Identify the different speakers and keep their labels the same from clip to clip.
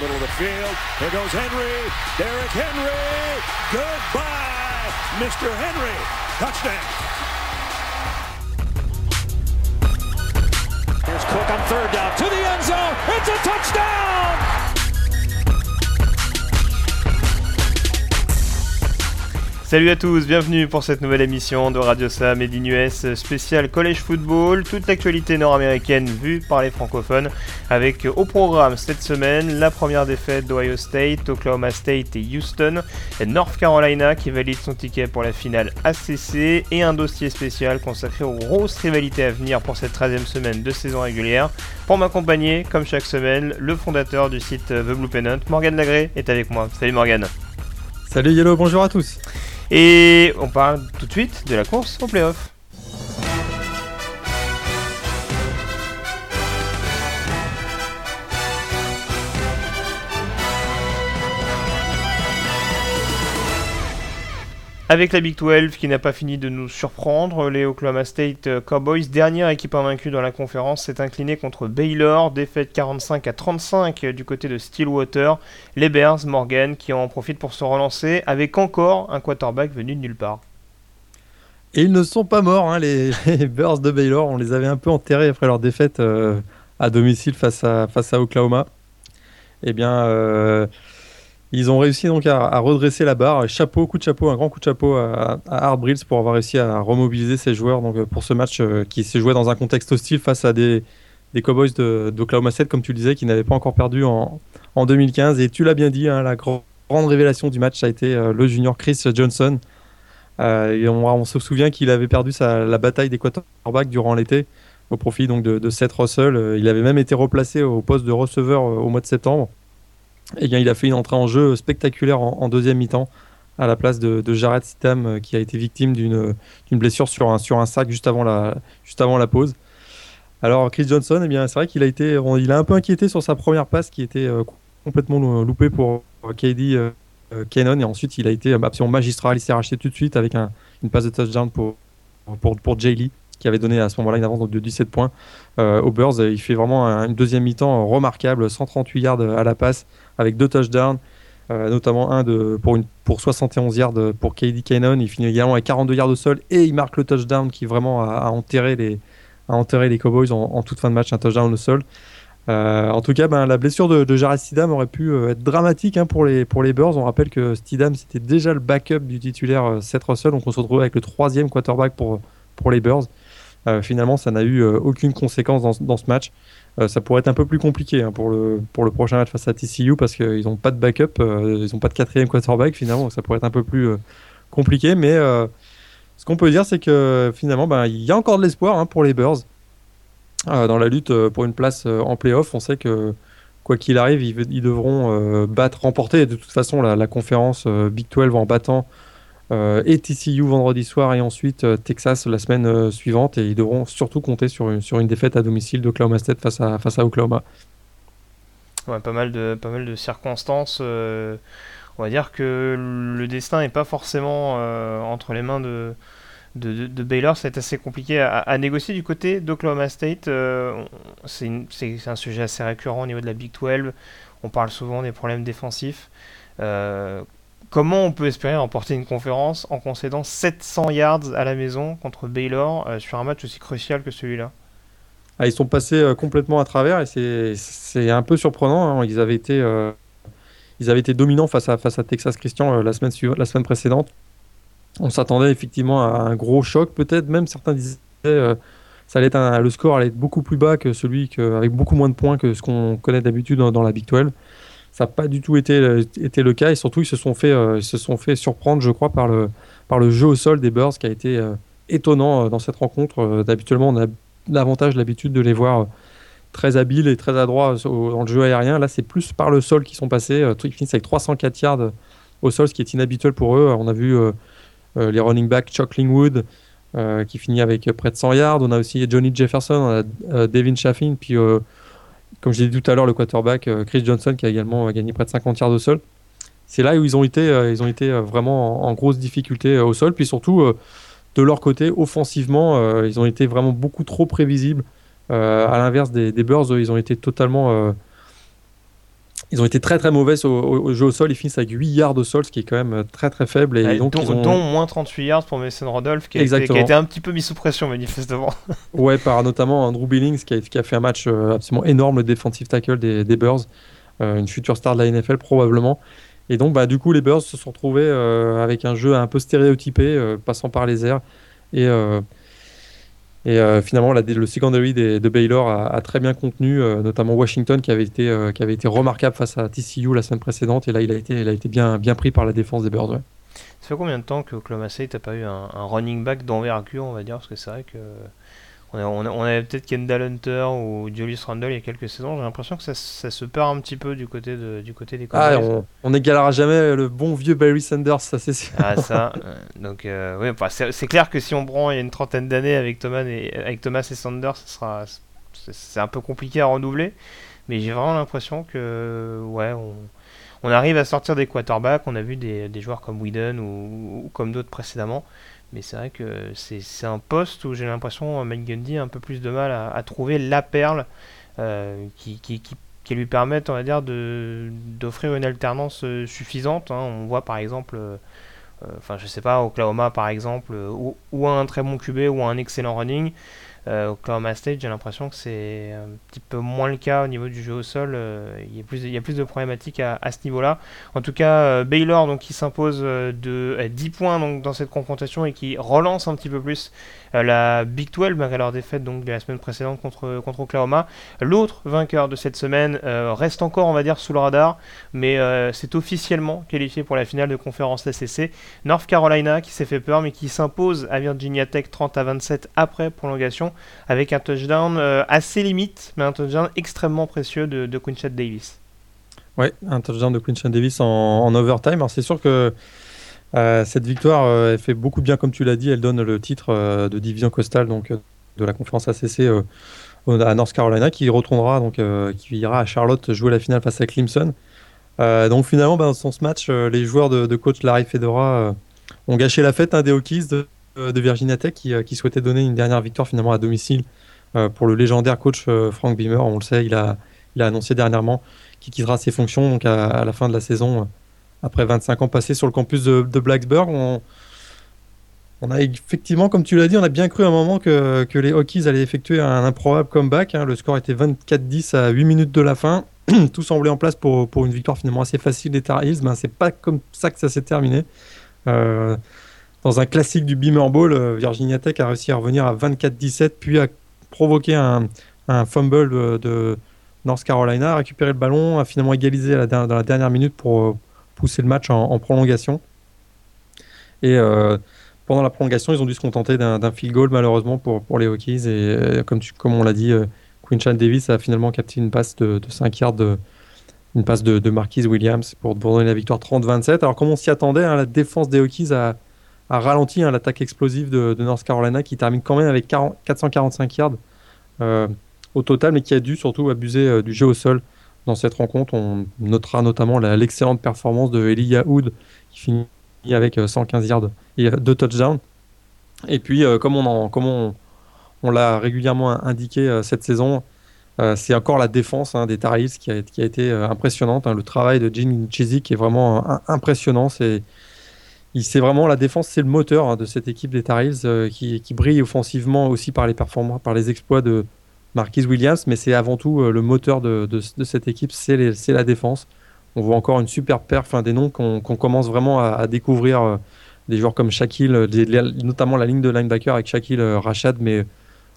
Speaker 1: middle of the field. Here goes Henry. Derrick Henry. Goodbye, Mr. Henry. Touchdown. Here's Cook on third down to the end zone. It's a touchdown.
Speaker 2: Salut à tous, bienvenue pour cette nouvelle émission de Radio Sam et US spécial College Football, toute l'actualité nord-américaine vue par les francophones, avec au programme cette semaine la première défaite d'Ohio State, Oklahoma State et Houston, et North Carolina qui valide son ticket pour la finale ACC, et un dossier spécial consacré aux grosses rivalités à venir pour cette 13e semaine de saison régulière. Pour m'accompagner, comme chaque semaine, le fondateur du site The Blue Pennant, Morgan Lagré, est avec moi. Salut Morgan.
Speaker 3: Salut Yellow, bonjour à tous.
Speaker 2: Et on parle tout de suite de la course au playoff. Avec la Big 12 qui n'a pas fini de nous surprendre, les Oklahoma State euh, Cowboys, dernière équipe invaincue dans la conférence, s'est inclinée contre Baylor, défaite 45 à 35 du côté de Stillwater. Les Bears, Morgan, qui en profitent pour se relancer avec encore un quarterback venu de nulle part.
Speaker 3: Et ils ne sont pas morts, hein, les, Bears de Baylor. On les avait un peu enterrés après leur défaite euh, à domicile face à, face à Oklahoma. Eh bien, euh, ils ont réussi donc à, redresser la barre. Chapeau, coup de chapeau, un grand coup de chapeau à, à Art Brills pour avoir réussi à remobiliser ses joueurs donc, pour ce match euh, qui s'est joué dans un contexte hostile face à des, Cowboys d'Oklahoma State, comme tu le disais, qui n'avaient pas encore perdu en, en 2015. Et tu l'as bien dit, hein, la grande révélation du match a été euh, le junior Chris Johnson. Euh, on, se souvient qu'il avait perdu sa, la bataille des quarterbacks durant l'été au profit donc de, de Seth Russell. Il avait même été replacé au poste de receveur au mois de septembre. Et eh bien, il a fait une entrée en jeu spectaculaire en, deuxième mi-temps à la place de, Jared Stam euh, qui a été victime d'une blessure sur un, sac juste avant la, pause. Alors Chris Johnson, eh bien c'est vrai qu'il a été, il a un peu inquiété sur sa première passe qui était euh, complètement loupée pour KD euh, et ensuite il a été absolument magistral. Il s'est racheté tout de suite avec un, une passe de touchdown pour, pour Jay Lee qui avait donné à ce moment-là une avance de 17 points euh, aux Bears. Il fait vraiment une deuxième mi-temps remarquable, 138 yards à la passe avec deux touchdowns. Euh, notamment un de, pour, une, pour 71 yards pour KD Cannon. Il finit également avec 42 yards au sol et il marque le touchdown qui vraiment a, enterré, les, a enterré les Cowboys en, toute fin de match, un touchdown au sol. Euh, en tout cas, ben, la blessure de, Jared Stidham aurait pu être dramatique hein, pour, les, pour les Bears. On rappelle que Stidham, c'était déjà le backup du titulaire Seth Russell, donc on se retrouve avec le troisième quarterback pour, pour les Bears. Euh, finalement, ça n'a eu euh, aucune conséquence dans, ce match. Euh, ça pourrait être un peu plus compliqué hein, pour, le, pour le prochain match face à TCU parce qu'ils n'ont pas de backup, ils n'ont pas de quatrième quarterback finalement, ça pourrait être un peu plus compliqué. Mais ce qu'on peut dire, c'est que finalement, ben, il y a encore de l'espoir hein, pour les Bears dans la lutte pour une place en playoff. On sait que quoi qu'il arrive, ils, devront battre, remporter de toute façon la, la conférence Big 12 en battant et TCU vendredi soir et ensuite euh, Texas la semaine euh, suivante. Et ils devront surtout compter sur une, sur une défaite à domicile d'Oklahoma State face à, face à Oklahoma.
Speaker 2: Pas, mal de, pas mal de circonstances. on va dire que le destin n'est pas forcément entre les mains de, de, de, Baylor. C'est assez compliqué à, négocier du côté d'Oklahoma State. c'est un sujet assez récurrent au niveau de la Big 12. On parle souvent des problèmes défensifs. Comment on peut espérer remporter une conférence en concédant 700 yards à la maison contre Baylor euh, sur un match aussi crucial que celui-là?
Speaker 3: Ah, Ils sont passés euh, complètement à travers et c'est un peu surprenant. Hein. Ils, avaient été, euh, ils avaient été dominants face à, face à Texas Christian la, semaine la semaine précédente. On s'attendait effectivement à un gros choc, peut-être même certains disaient ça allait être le score allait être beaucoup plus bas que celui que, avec beaucoup moins de points que ce qu'on connaît d'habitude dans, dans, la Big 12. Ça n'a pas du tout été, le cas et surtout ils se sont fait, euh, se sont fait surprendre, je crois, par le, jeu au sol des Bears qui a été euh, étonnant euh, dans cette rencontre. D'habituellement, on a davantage l'habitude de les voir très habiles et très adroits dans le jeu aérien. Là, c'est plus par le sol qu'ils sont passés. Ils finissent avec 304 yards au sol, ce qui est inhabituel pour eux. On a vu les running backs Chuck Lingwood qui finit avec près de 100 yards. On a aussi Johnny Jefferson, on a Devin Chaffin, puis comme je l'ai dit tout à l'heure, le quarterback euh, Chris Johnson qui a également euh, gagné près de 50 yards de sol. C'est là où ils ont été, euh, vraiment en, grosse difficulté au sol. Puis surtout, de leur côté, offensivement, ils ont été vraiment beaucoup trop prévisibles. à l'inverse des, des Bears, ils ont été totalement ils ont été très très mauvais au, jeu au sol. Ils finissent avec 8 yards au sol, ce qui est quand même très très faible. Et
Speaker 2: donc,
Speaker 3: dont,
Speaker 2: ils ont... moins 38 yards pour Mason Rodolph, qui a, été, qui a, été, un petit peu mis sous pression manifestement.
Speaker 3: ouais, par notamment Andrew Billings, qui a, qui a fait un match euh, absolument énorme, le defensive tackle des, des Bears, euh, une future star de la NFL probablement. Et donc, bah, du coup, les Bears se sont retrouvés euh, avec un jeu un peu stéréotypé, passant par les airs. Et et euh, finalement, le secondary de Baylor a, très bien contenu, euh, notamment Washington qui avait, été, euh, qui avait été remarquable face à TCU la semaine précédente. Et là, il a été, il a été bien, bien pris par la défense des Bears.
Speaker 2: Ça fait combien de temps que Oklahoma State n'a pas eu un running back d'envergure, on va dire? Parce que c'est vrai que on, avait peut-être Kendall Hunter ou Julius Randle il y a quelques saisons. J'ai l'impression que ça, se perd un petit peu du côté, de, du côté des
Speaker 3: Ah, on, n'égalera jamais le bon vieux Barry Sanders, ça c'est sûr.
Speaker 2: Ah, ça. Euh, donc, euh, oui, c'est clair que si on prend il y a une trentaine d'années avec Thomas et, avec Thomas et Sanders, sera, c'est un peu compliqué à renouveler. Mais j'ai vraiment l'impression que, ouais, on, arrive à sortir des quarterbacks. On a vu des, joueurs comme Whedon ou comme d'autres précédemment. Mais c'est vrai que c'est un poste où j'ai l'impression Mike Gundy a un peu plus de mal à, trouver la perle euh, qui, qui, qui, lui permette, on va dire, d'offrir une alternance euh, suffisante. Hein. On voit par exemple, euh, enfin je sais pas, Oklahoma par exemple, ou, un très bon QB ou un excellent running. Euh, Oklahoma State, j'ai l'impression que c'est un petit peu moins le cas au niveau du jeu au sol. Euh, il, y a plus, il plus de problématiques à, ce niveau-là. En tout cas, euh, Baylor donc, qui s'impose de 10 points donc, dans cette confrontation et qui relance un petit peu plus la Big 12 malgré leur défaite donc, de la semaine précédente contre, contre Oklahoma. L'autre vainqueur de cette semaine reste encore, on va dire, sous le radar, mais c'est officiellement qualifié pour la finale de conférence ACC. North Carolina qui s'est fait peur mais qui s'impose à Virginia Tech 30 à 27 après prolongation avec un touchdown euh, assez limite, mais un touchdown extrêmement précieux de, de Quinchette Davis.
Speaker 3: Ouais, un touchdown de Quinchette Davis en, overtime. Alors c'est sûr que euh, cette victoire euh, elle fait beaucoup bien, comme tu l'as dit. Elle donne le titre de division costale donc de la conférence ACC à North Carolina, qui retournera donc qui ira à Charlotte jouer la finale face à Clemson. donc finalement, bah, dans ce match, les joueurs de, coach Larry Fedora ont gâché la fête hein, des Hokies de, euh, Virginia Tech euh, qui, souhaitait donner une dernière victoire finalement à domicile euh, pour le légendaire coach Frank Beamer. On le sait, il a, annoncé dernièrement qu'il quittera ses fonctions à, la fin de la saison après 25 ans passés sur le campus de, Blacksburg. On, a effectivement, comme tu l'as dit, on a bien cru à un moment que, les Hokies allaient effectuer un improbable comeback. Hein. Le score était 24-10 à 8 minutes de la fin. Tout semblait en place pour, pour une victoire finalement assez facile des Tar Heels. Ben, c'est pas comme ça que ça s'est terminé. Euh, dans un classique du Beamer Bowl, euh, Virginia Tech a réussi à revenir à 24-17, puis a provoqué un, fumble de, North Carolina, a récupéré le ballon, a finalement égalisé dans la dernière minute pour pousser le match en, prolongation. Et euh, pendant la prolongation, ils ont dû se contenter d'un field goal malheureusement pour, pour les Hokies. Et comme, comme on l'a dit, Quinchon Davis a finalement capté une passe de, 5 yards, une passe de, Marquise Williams pour, donner la victoire 30-27. Alors comme on s'y attendait, hein, la défense des Hokies a, ralenti hein, l'attaque explosive de, North Carolina qui termine quand même avec 445 yards euh, au total, mais qui a dû surtout abuser euh, du jeu au sol dans cette rencontre. On notera notamment l'excellente performance de Elijah Hood qui finit avec 115 euh, yards et deux touchdowns. Et puis, comme on, l'a régulièrement indiqué cette saison, c'est encore la défense hein, des Tar qui a, qui a été impressionnante. Hein. Le travail de Gene Chizik est vraiment impressionnant. C'est vraiment la défense, c'est le moteur hein, de cette équipe des Tar euh, qui, brille offensivement aussi par les performances, par les exploits de Marquise Williams, mais c'est avant tout euh, le moteur de, cette équipe, c'est la défense. On voit encore une super perf, des noms qu'on commence vraiment à, découvrir, euh, des joueurs comme Shaquille, notamment la ligne de linebacker avec Shaquille Rachad, mais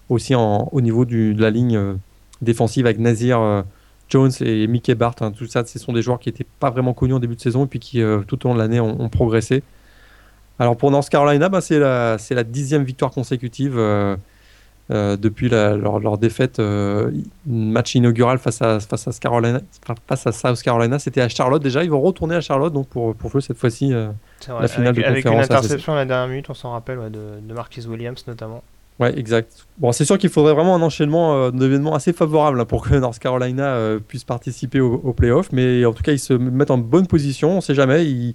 Speaker 3: aussi au niveau de la ligne défensive avec Nazir. Jones et Mickey Bart, hein, tout ça, ce sont des joueurs qui n'étaient pas vraiment connus en début de saison et puis qui tout au long de l'année ont, progressé. Alors pour North Carolina, bah, c'est la, dixième victoire consécutive euh, euh, depuis leur, défaite, euh, match inaugural face à, face, à Carolina, face à South Carolina. C'était à Charlotte déjà. Ils vont retourner à Charlotte donc pour, pour jouer cette fois-ci la finale
Speaker 2: avec,
Speaker 3: de
Speaker 2: avec
Speaker 3: une
Speaker 2: interception à la dernière minute, on s'en rappelle, de, de Marquis Williams notamment.
Speaker 3: Ouais, exact. Bon, c'est sûr qu'il faudrait vraiment un enchaînement d'événements assez favorable hein, pour que North Carolina puisse participer au, au playoff, mais en tout cas, ils se mettent en bonne position. On ne sait jamais. Ils,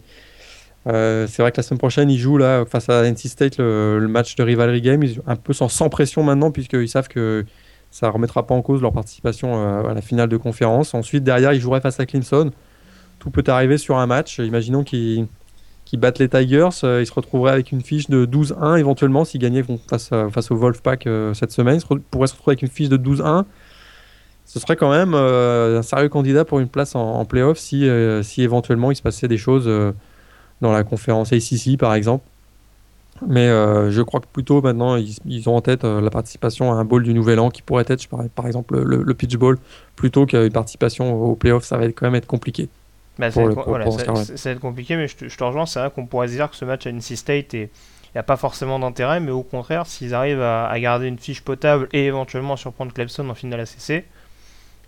Speaker 3: euh, c'est vrai que la semaine prochaine, ils jouent là, face à NC State le, match de rivalry game. Ils un peu sans, pression maintenant, puisqu'ils savent que ça remettra pas en cause leur participation à la finale de conférence. Ensuite, derrière, ils joueraient face à Clemson. Tout peut arriver sur un match. Imaginons qu'ils battent les Tigers, ils se retrouveraient avec une fiche de 12-1 éventuellement s'ils gagnaient face, au Wolfpack cette semaine. Ils pourraient se retrouver avec une fiche de 12-1 ce serait quand même un sérieux candidat pour une place en, en playoff si éventuellement il se passait des choses dans la conférence ACC par exemple. Mais euh, je crois que plutôt maintenant ils, ont en tête euh, la participation à un bowl du Nouvel An qui pourrait être, par exemple, le, pitch bowl plutôt qu'une participation au playoff. Ça va quand même être compliqué.
Speaker 2: Bah, ça, va être, compliqué, mais je te, je te rejoins. C'est vrai qu'on pourrait dire que ce match à NC State il n'y a pas forcément d'intérêt, mais au contraire, s'ils arrivent à, à, garder une fiche potable et éventuellement surprendre Clemson en finale ACC,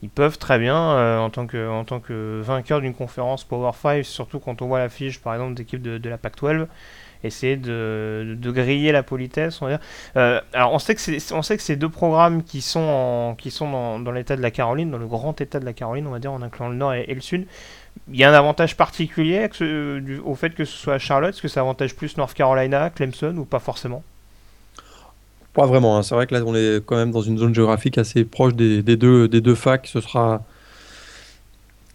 Speaker 2: ils peuvent très bien, euh, en, tant que, en tant que vainqueur d'une conférence Power 5, surtout quand on voit la fiche par exemple d'équipe de, de, la PAC-12, essayer de, griller la politesse. On va dire. Euh, alors on sait que c'est ces deux programmes qui sont en, qui sont dans, dans l'état de la Caroline, dans le grand état de la Caroline, on va dire en incluant le nord et, le sud. Il y a un avantage particulier au fait que ce soit à Charlotte, est-ce que ça avantage plus North Carolina, Clemson ou pas forcément?
Speaker 3: Vraiment. Hein. C'est vrai que là, on est quand même dans une zone géographique assez proche des, deux, des facs. Ce sera,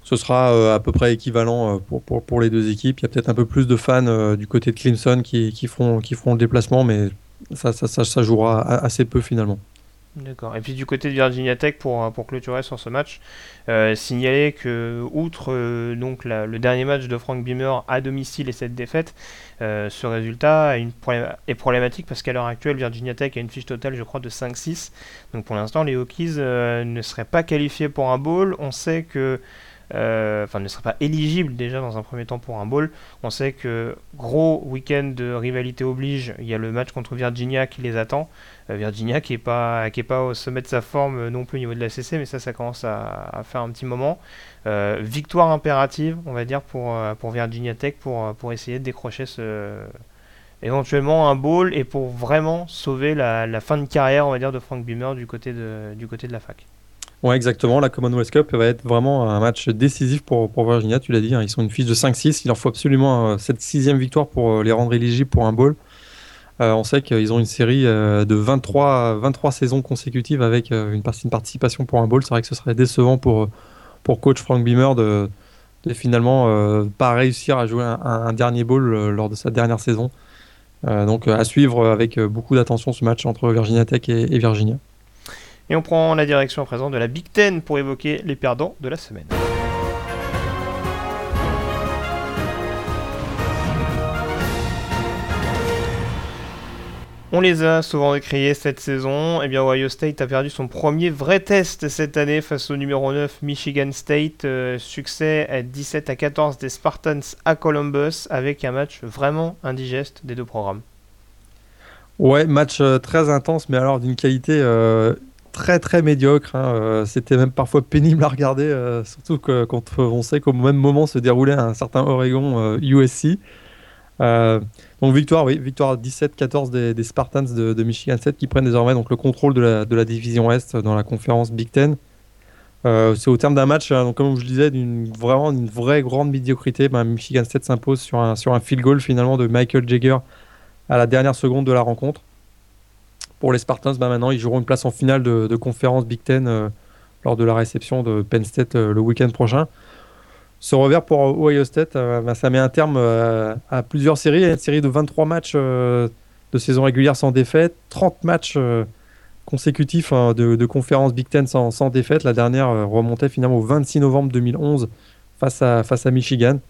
Speaker 3: ce sera euh, à peu près équivalent euh, pour, les deux équipes. Il y a peut-être un peu plus de fans euh, du côté de Clemson qui, qui, feront, qui feront le déplacement, mais ça jouera assez peu finalement.
Speaker 2: D'accord. Et puis du côté de Virginia Tech, pour, pour clôturer sur ce match, euh, signaler que, outre euh, donc le dernier match de Frank Beamer à domicile et cette défaite, euh, ce résultat est problématique parce qu'à l'heure actuelle, Virginia Tech a une fiche totale, je crois, de 5-6. Donc pour l'instant, les Hokies ne seraient pas qualifiés pour un bowl. On sait que euh, enfin ne serait pas éligible déjà dans un premier temps pour un bowl. On sait que gros week-end de rivalité oblige, il y a le match contre Virginia qui les attend. Euh, Virginia qui est pas qui est pas au sommet de sa forme euh, non plus au niveau de la CC, mais ça ça commence à, faire un petit moment. victoire impérative, on va dire pour pour Virginia Tech pour pour essayer de décrocher ce éventuellement un bowl et pour vraiment sauver la, la, fin de carrière on va dire de Frank Beamer du côté de du côté de la fac.
Speaker 3: Ouais, exactement. La Commonwealth Cup va être vraiment un match décisif pour, Virginia, tu l'as dit. Hein. Ils sont une fiche de 5-6. Il leur faut absolument euh, cette sixième victoire pour euh, les rendre éligibles pour un bowl. Euh, on sait qu'ils ont une série de 23, 23 saisons consécutives avec une, participation pour un bowl. C'est vrai que ce serait décevant pour, pour coach Frank Beamer de, de finalement pas réussir à jouer un, dernier bowl lors de sa dernière saison. donc à suivre avec beaucoup d'attention ce match entre Virginia Tech et Virginia.
Speaker 2: Et on prend la direction à présent de la Big Ten pour évoquer les perdants de la semaine. On les a souvent décriés cette saison. Eh bien, Ohio State a perdu son premier vrai test cette année face au numéro 9 Michigan State. Euh, succès à 17 à 14 des Spartans à Columbus avec un match vraiment indigeste des deux programmes.
Speaker 3: Ouais, match euh, très intense, mais alors d'une qualité euh, très très médiocre. Hein. Euh, c'était même parfois pénible à regarder, euh, surtout que, quand on sait qu'au même moment se déroulait un certain Oregon USC. Euh, donc victoire, oui, victoire 17-14 des, Spartans de, Michigan State qui prennent désormais donc le contrôle de la, de la division Est dans la conférence Big Ten. c'est au terme d'un match, hein, donc comme je disais, d'une vraiment une vraie grande médiocrité. Ben, Michigan State s'impose sur un, sur un field goal finalement de Michael Jagger à la dernière seconde de la rencontre pour les Spartans, bah, maintenant, ils joueront une place en finale de, conférence Big Ten euh, lors de la réception de Penn State euh, le week-end prochain. Ce revers pour Ohio State, euh, bah, ça met un terme à plusieurs séries. Une série de 23 matchs de saison régulière sans défaite, 30 matchs consécutifs hein, de, conférence Big Ten sans, sans, défaite. La dernière remontait finalement au 26 novembre 2011 face à, face à Michigan.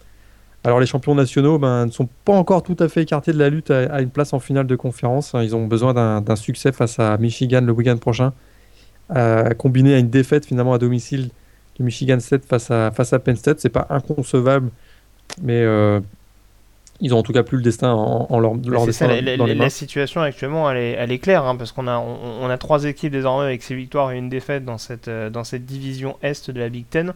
Speaker 3: Alors les champions nationaux ben, ne sont pas encore tout à fait écartés de la lutte à, une place en finale de conférence. Ils ont besoin d'un succès face à Michigan le week-end prochain, euh, combiné à une défaite finalement à domicile de Michigan State face à, face à Penn State. C'est pas inconcevable, mais euh, ils ont en tout cas plus le destin en, leur, destin
Speaker 2: la, dans les mains. La situation actuellement, elle est, elle est claire, hein, parce qu'on a, on, a trois équipes désormais avec six victoires et une défaite dans cette, euh, dans cette division Est de la Big Ten.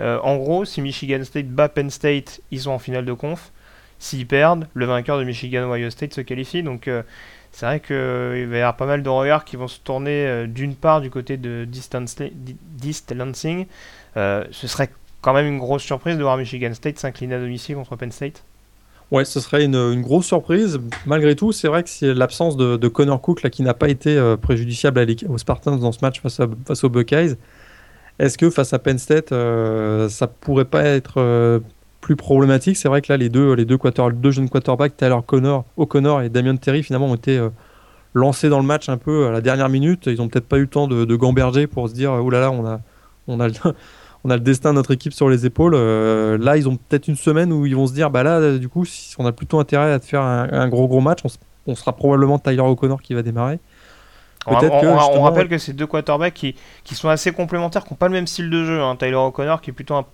Speaker 2: Euh, en gros, si Michigan State bat Penn State, ils sont en finale de conf. S'ils perdent, le vainqueur de Michigan-Ohio State se qualifie. Donc euh, c'est vrai qu'il va y avoir pas mal de regards qui vont se tourner euh, d'une part du côté de Dist Lansing. ce serait quand même une grosse surprise de voir Michigan State s'incliner à domicile contre Penn State.
Speaker 3: Ouais, ce serait une, grosse surprise. Malgré tout, c'est vrai que c'est l'absence de, Connor Cook là, qui n'a pas été euh, préjudiciable aux Spartans dans ce match face aux Buckeyes. Est-ce que face à Penn State, euh, ça pourrait pas être euh, plus problématique? C'est vrai que là, les deux, les deux, jeunes quarterbacks, Tyler Connor, O'Connor et Damien Terry, finalement, ont été lancés dans le match un peu à la dernière minute. Ils ont peut-être pas eu le temps de, de gamberger pour se dire, oh là là, on a, on a, on a le destin de notre équipe sur les épaules. Euh, là, ils ont peut-être une semaine où ils vont se dire, bah là, du coup, si on a plutôt intérêt à faire un, gros gros match, on, sera probablement Tyler O'Connor qui va démarrer.
Speaker 2: On, on, rappelle que c'est deux quarterbacks qui, qui, sont assez complémentaires, qui n'ont pas le même style de jeu. Hein. Tyler O'Connor qui est plutôt un,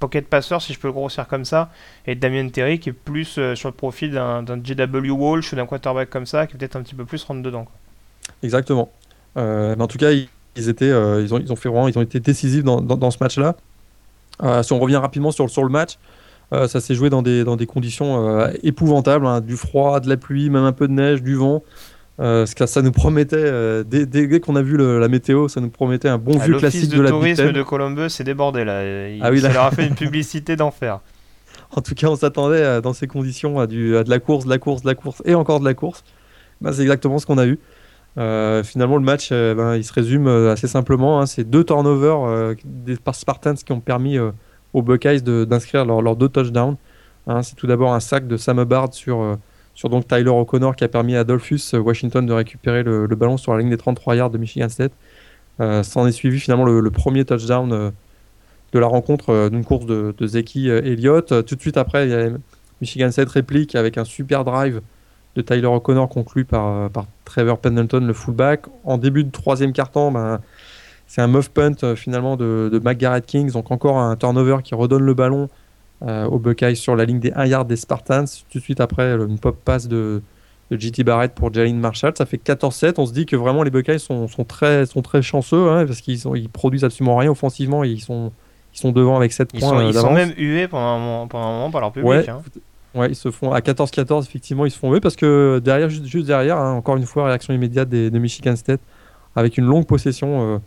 Speaker 2: pocket passeur, si je peux le grossir comme ça, et Damien Terry qui est plus euh, sur le profil d'un JW Walsh ou d'un quarterback comme ça, qui peut-être un petit peu plus rentre dedans.
Speaker 3: Exactement. Euh, mais en tout cas, ils étaient, euh, ils ont, ils ont fait vraiment, ils ont été décisifs dans, dans, ce match-là. Si on revient rapidement sur, sur le match, ça s'est joué dans des, dans des conditions épouvantables, hein. du froid, de la pluie, même un peu de neige, du vent. Euh, que ça nous promettait, dès, dès, qu'on a vu la météo, ça nous promettait un bon ah, vieux classique de,
Speaker 2: de
Speaker 3: la
Speaker 2: tourisme de Columbus c'est débordé là. ah oui, ça leur a fait une publicité d'enfer.
Speaker 3: En tout cas, on s'attendait dans ces conditions à, du, à de la course, de la course, de la course et encore de la course. Bah, c'est exactement ce qu'on a eu. Euh, finalement, le match, euh, ben, il se résume euh, assez simplement. Hein. c'est deux turnovers des Spartans qui ont permis aux Buckeyes d'inscrire leurs deux touchdowns. Hein. c'est tout d'abord un sac de Sam Hubbard sur, sur donc Tyler O'Connor qui a permis à Adolphus Washington de récupérer le, ballon sur la ligne des 33 yards de Michigan State. S'en est suivi finalement le, premier touchdown de la rencontre d'une course de, de Zeki Elliott. tout de suite après, il y a Michigan State réplique avec un super drive de Tyler O'Connor conclu par, euh, par Trevor Pendleton, le fullback. En début de troisième quart-temps, ben, c'est un muff punt euh, finalement de, de Kings, donc encore un turnover qui redonne le ballon euh, au Buckeyes sur la ligne des 1 yard des Spartans. Tout de suite après, une pop pass de, de JT Barrett pour Jalen Marshall. Ça fait 14-7. On se dit que vraiment les Buckeyes sont, sont très, sont très chanceux hein, parce qu'ils ils produisent absolument rien offensivement et ils sont, ils sont devant avec 7
Speaker 2: ils
Speaker 3: points.
Speaker 2: Sont, ils sont même hués pendant un moment, pendant un moment par leur public. Hein.
Speaker 3: Ouais, ils se font à 14-14, effectivement, ils se font eux parce que derrière, juste, derrière, hein, encore une fois, réaction immédiate des, de Michigan State avec une longue possession. Euh, euh,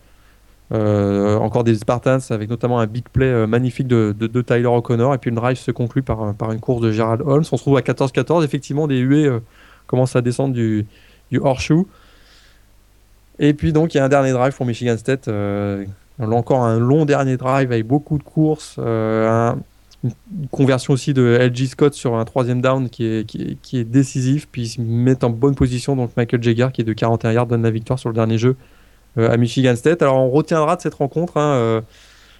Speaker 3: encore des Spartans avec notamment un big play euh, magnifique de, de, Tyler O'Connor et puis une drive se conclut par, par une course de Gerald Holmes. On se trouve à 14-14, effectivement, des huées commencent à descendre du, du horseshoe. Et puis donc il y a un dernier drive pour Michigan State. Euh, encore un long dernier drive avec beaucoup de courses, un, une conversion aussi de LG Scott sur un troisième down qui est, qui décisif, puis ils se mettent en bonne position. Donc Michael Jagger, qui est de 41 yards, donne la victoire sur le dernier jeu euh, à Michigan State. Alors on retiendra de cette rencontre, hein, euh,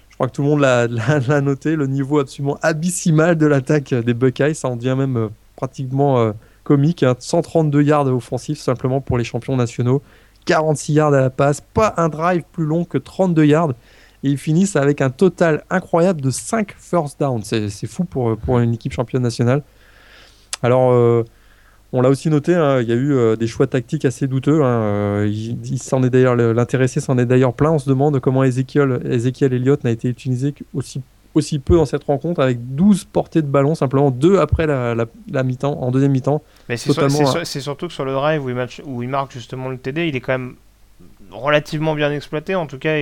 Speaker 3: je crois que tout le monde l'a noté, le niveau absolument abyssimal de l'attaque des Buckeyes, ça en devient même euh, pratiquement comique. 132 hein. yards offensifs simplement pour les champions nationaux, 46 yards à la passe, pas un drive plus long que 32 yards et ils finissent avec un total incroyable de 5 first down. C'est fou pour, une équipe championne nationale. Alors, euh, on l'a aussi noté, hein, il y a eu euh, des choix tactiques assez douteux. Hein, euh, il, s'en est d'ailleurs l'intéressé s'en est d'ailleurs plein. On se demande comment Ezekiel, Ezekiel Elliott n'a été utilisé aussi, aussi peu dans cette rencontre, avec 12 portées de ballon, simplement deux après la, la, mi-temps, en deuxième mi-temps.
Speaker 2: Mais c'est surtout que sur le drive où il, match, où il marque justement le TD, il est quand même relativement bien exploité. En tout cas,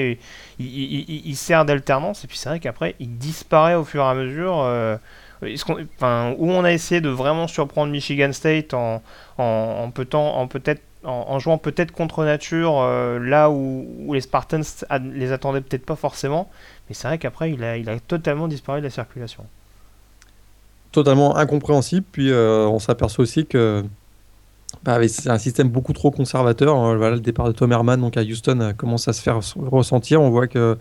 Speaker 2: il, sert d'alternance. Et puis c'est vrai qu'après, il disparaît au fur et à mesure. Euh, où on a essayé de vraiment surprendre Michigan State en, en, peut en peut-être en, jouant peut-être contre nature, euh, là où, les Spartans les attendaient peut-être pas forcément. Mais c'est vrai qu'après, il a, il a totalement disparu de la circulation.
Speaker 3: Totalement incompréhensible. Puis euh, on s'aperçoit aussi que bah, c'est un système beaucoup trop conservateur. Hein. Voilà, le départ de Tom Herman donc à Houston euh, commence à se faire ressentir. On voit que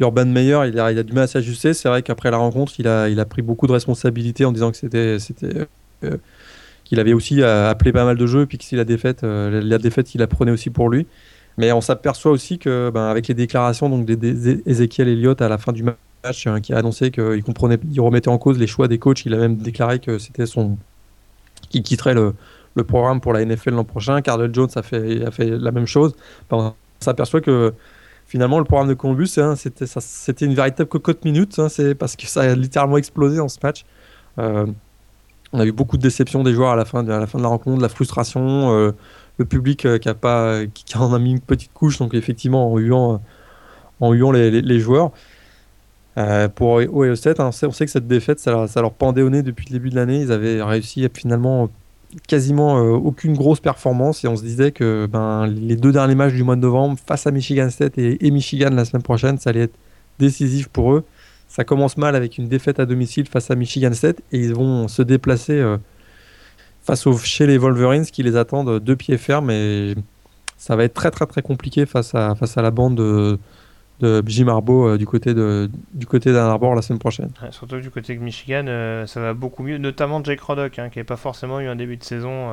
Speaker 3: Urban Meyer, il a, il du mal à s'ajuster. C'est vrai qu'après la rencontre, il a, pris beaucoup de responsabilités en disant que c'était, euh, qu'il avait aussi euh, appelé pas mal de jeux, puis que si la défaite, la défaite, il la prenait aussi pour lui. Mais on s'aperçoit aussi que, ben, avec les déclarations donc d'Ezekiel Elliott à la fin du match, hein, qui a annoncé qu'il comprenait, il remettait en cause les choix des coachs, il a même déclaré que c'était son, qu'il quitterait le programme pour la NFL l'an prochain. Cardell Jones a fait, a fait la même chose. on s'aperçoit que finalement, le programme de Columbus, hein, c'était une véritable cocotte minute. Hein, c'est parce que ça a littéralement explosé dans ce match. Euh, on a eu beaucoup de déceptions des joueurs à la fin de, la, rencontre, de la frustration, euh, le public euh, qui, a pas, qui, en a mis une petite couche, donc effectivement en huant, en huant les, joueurs. pour Ohio State, hein, on, sait, que cette défaite, ça leur, pendait au nez depuis le début de l'année. Ils avaient réussi finalement quasiment aucune grosse performance et on se disait que ben, les deux derniers matchs du mois de novembre face à Michigan State et, Michigan la semaine prochaine, ça allait être décisif pour eux. Ça commence mal avec une défaite à domicile face à Michigan State et ils vont se déplacer euh, face aux, chez les Wolverines qui les attendent deux pieds fermes et ça va être très très très compliqué face à, face à la bande de, de Jim Harbaugh euh, du côté de du côté d'Ann Arbor la semaine prochaine.
Speaker 2: surtout du côté de Michigan, euh, ça va beaucoup mieux, notamment Jake Roddock hein, qui n'a pas forcément eu un début de saison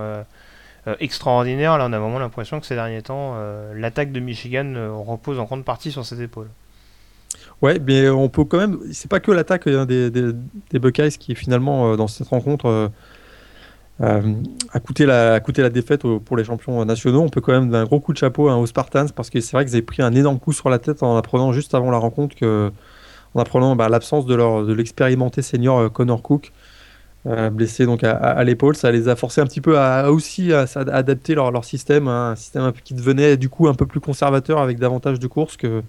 Speaker 2: extraordinaire. Là, on a vraiment l'impression que ces derniers temps, l'attaque de Michigan repose en grande partie sur ses épaules.
Speaker 3: Ouais, mais on peut quand même. C'est pas que l'attaque hein, des, des, Buckeyes qui finalement euh, dans cette rencontre euh, euh, a, coûté la, la défaite pour les champions nationaux. On peut quand même donner un gros coup de chapeau hein, aux Spartans parce que c'est vrai qu'ils avaient pris un énorme coup sur la tête en apprenant juste avant la rencontre que, en apprenant bah, l'absence de leur de l'expérimenté senior Connor Cook. blessé donc à, l'épaule, ça les a forcés un petit peu à, aussi à, adapter leur, leur système, hein, un système qui devenait du coup un peu plus conservateur avec davantage de courses que,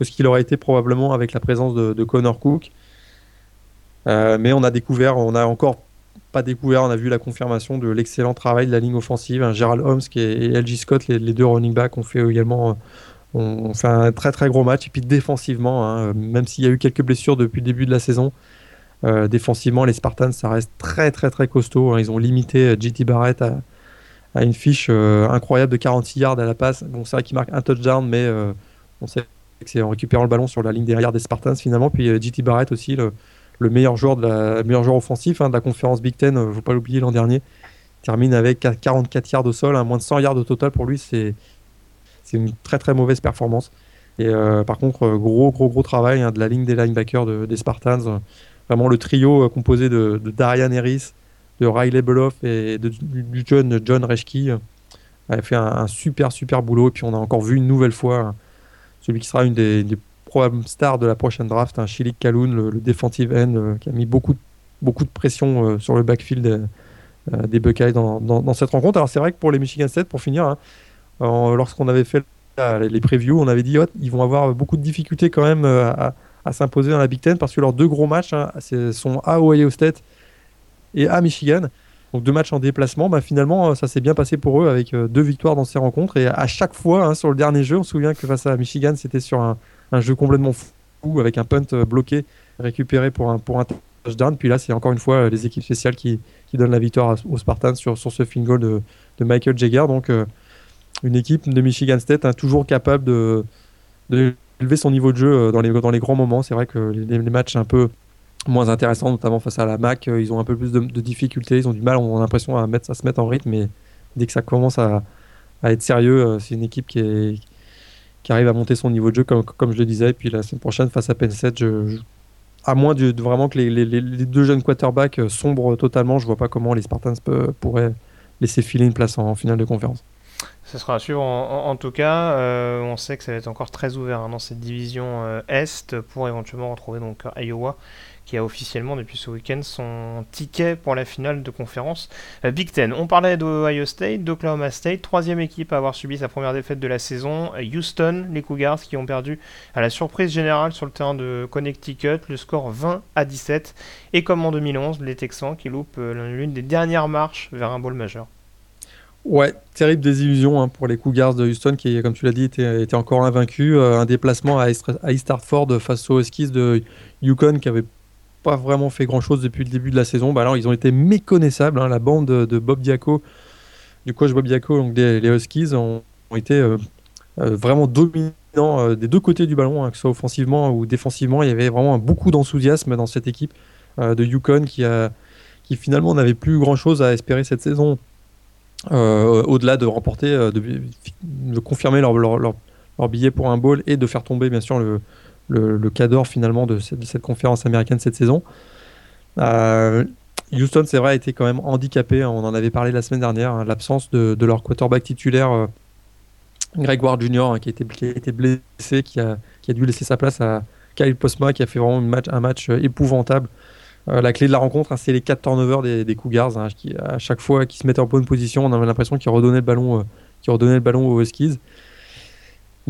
Speaker 3: que ce qu'il aurait été probablement avec la présence de, Connor Cook. Euh, mais on a découvert, on a encore pas découvert, on a vu la confirmation de l'excellent travail de la ligne offensive. Hein, Gerald Holmes et, LG Scott, les, deux running backs, ont fait également on, fait un très très gros match. Et puis défensivement, hein, même s'il y a eu quelques blessures depuis le début de la saison, euh, défensivement, les Spartans, ça reste très très très costaud. Hein. Ils ont limité euh, JT Barrett à, une fiche incroyable de 46 yards à la passe. Bon, c'est vrai qu'il marque un touchdown, mais on sait c'est en récupérant le ballon sur la ligne derrière des Spartans finalement. Puis JT euh, Barrett aussi, le, meilleur joueur de la meilleur joueur offensif hein, de la conférence Big Ten, ne euh, faut pas l'oublier l'an dernier, termine avec 44 yards au sol, hein, moins de 100 yards au total pour lui, c'est une très très mauvaise performance. Et euh, par contre, gros gros gros travail hein, de la ligne des linebackers des Spartans. Vraiment le trio composé de, Darian Harris, de Riley Beloff et de, du jeune John Reschke a fait un, un, super super boulot. Et puis on a encore vu une nouvelle fois celui qui sera une des, probables stars de la prochaine draft, un Chilik Kaloun, le, le defensive end, euh, qui a mis beaucoup, beaucoup de pression euh, sur le backfield euh, des Buckeyes dans, cette rencontre. Alors c'est vrai que pour les Michigan State, pour finir, hein, lorsqu'on avait fait les previews, on avait dit ils vont avoir beaucoup de difficultés quand même à, s'imposer dans la Big Ten parce que leurs deux gros matchs hein, sont à Ohio State et à Michigan. Donc deux matchs en déplacement, bah, finalement ça s'est bien passé pour eux avec deux victoires dans ces rencontres. Et à chaque fois, hein, sur le dernier jeu, on se souvient que face à Michigan, c'était sur un, jeu complètement fou avec un punt euh, bloqué récupéré pour un, pour un touchdown. Puis là, c'est encore une fois euh, les équipes spéciales qui, qui donnent la victoire aux Spartans sur, sur ce field goal de, Michael Jagger. Donc une équipe de Michigan State hein, toujours capable de, de son niveau de jeu dans les, dans les grands moments. C'est vrai que les, matchs un peu moins intéressant, notamment face à la Mac. Euh, ils ont un peu plus de, difficultés, ils ont du mal, on a l'impression à, mettre, à se mettre en rythme, mais dès que ça commence à, être sérieux, euh, c'est une équipe qui, est, qui arrive à monter son niveau de jeu, comme, comme je le disais. Et puis la semaine prochaine, face à Penn à moins vraiment que les, deux jeunes quarterbacks euh, sombrent totalement, je vois pas comment les Spartans pourraient laisser filer une place en, finale de conférence.
Speaker 2: Ce sera suivre en, tout cas. on sait que ça va être encore très ouvert hein, dans cette division Est pour éventuellement retrouver donc Iowa qui a officiellement depuis ce week-end son ticket pour la finale de conférence euh, Big Ten. On parlait d'Ohio State, d'Oklahoma State, troisième équipe à avoir subi sa première défaite de la saison. Houston, les Cougars qui ont perdu à la surprise générale sur le terrain de Connecticut, le score 20 à 17. Et comme en 2011, les Texans qui loupent euh, l'une des dernières marches vers un bowl majeur.
Speaker 3: Ouais, terrible désillusion hein, pour les Cougars de Houston qui, comme tu l'as dit, étaient, encore invaincus. Euh, un déplacement à East Hartford face aux Huskies de Yukon qui avait pas vraiment fait grand chose depuis le début de la saison. Bah alors, ils ont été méconnaissables. Hein. la bande de, Bob Diaco, du coach Bob Diaco, donc des, les Huskies, ont, été euh, euh, vraiment dominants euh, des deux côtés du ballon, hein, que ce soit offensivement ou défensivement. Il y avait vraiment beaucoup d'enthousiasme dans cette équipe de Yukon qui, qui finalement n'avait plus grand chose à espérer cette saison. Au-delà de remporter, de, confirmer leur, leur, billet pour un bowl et de faire tomber bien sûr le, le, le cadre finalement de cette, conférence américaine cette saison. Euh, Houston, c'est vrai, a été quand même handicapé. On en avait parlé la semaine dernière. Hein, l'absence de, leur quarterback titulaire, euh, Greg Ward Jr., hein, qui, a été, blessé, qui a, dû laisser sa place à Kyle Postma, qui a fait vraiment un match euh, épouvantable. la clé de la rencontre, hein, c'est les 4 turnovers des, Cougars, qui, à chaque fois qu'ils se mettaient en bonne position, on avait l'impression qu'ils redonnaient le ballon, redonnaient le ballon aux Huskies.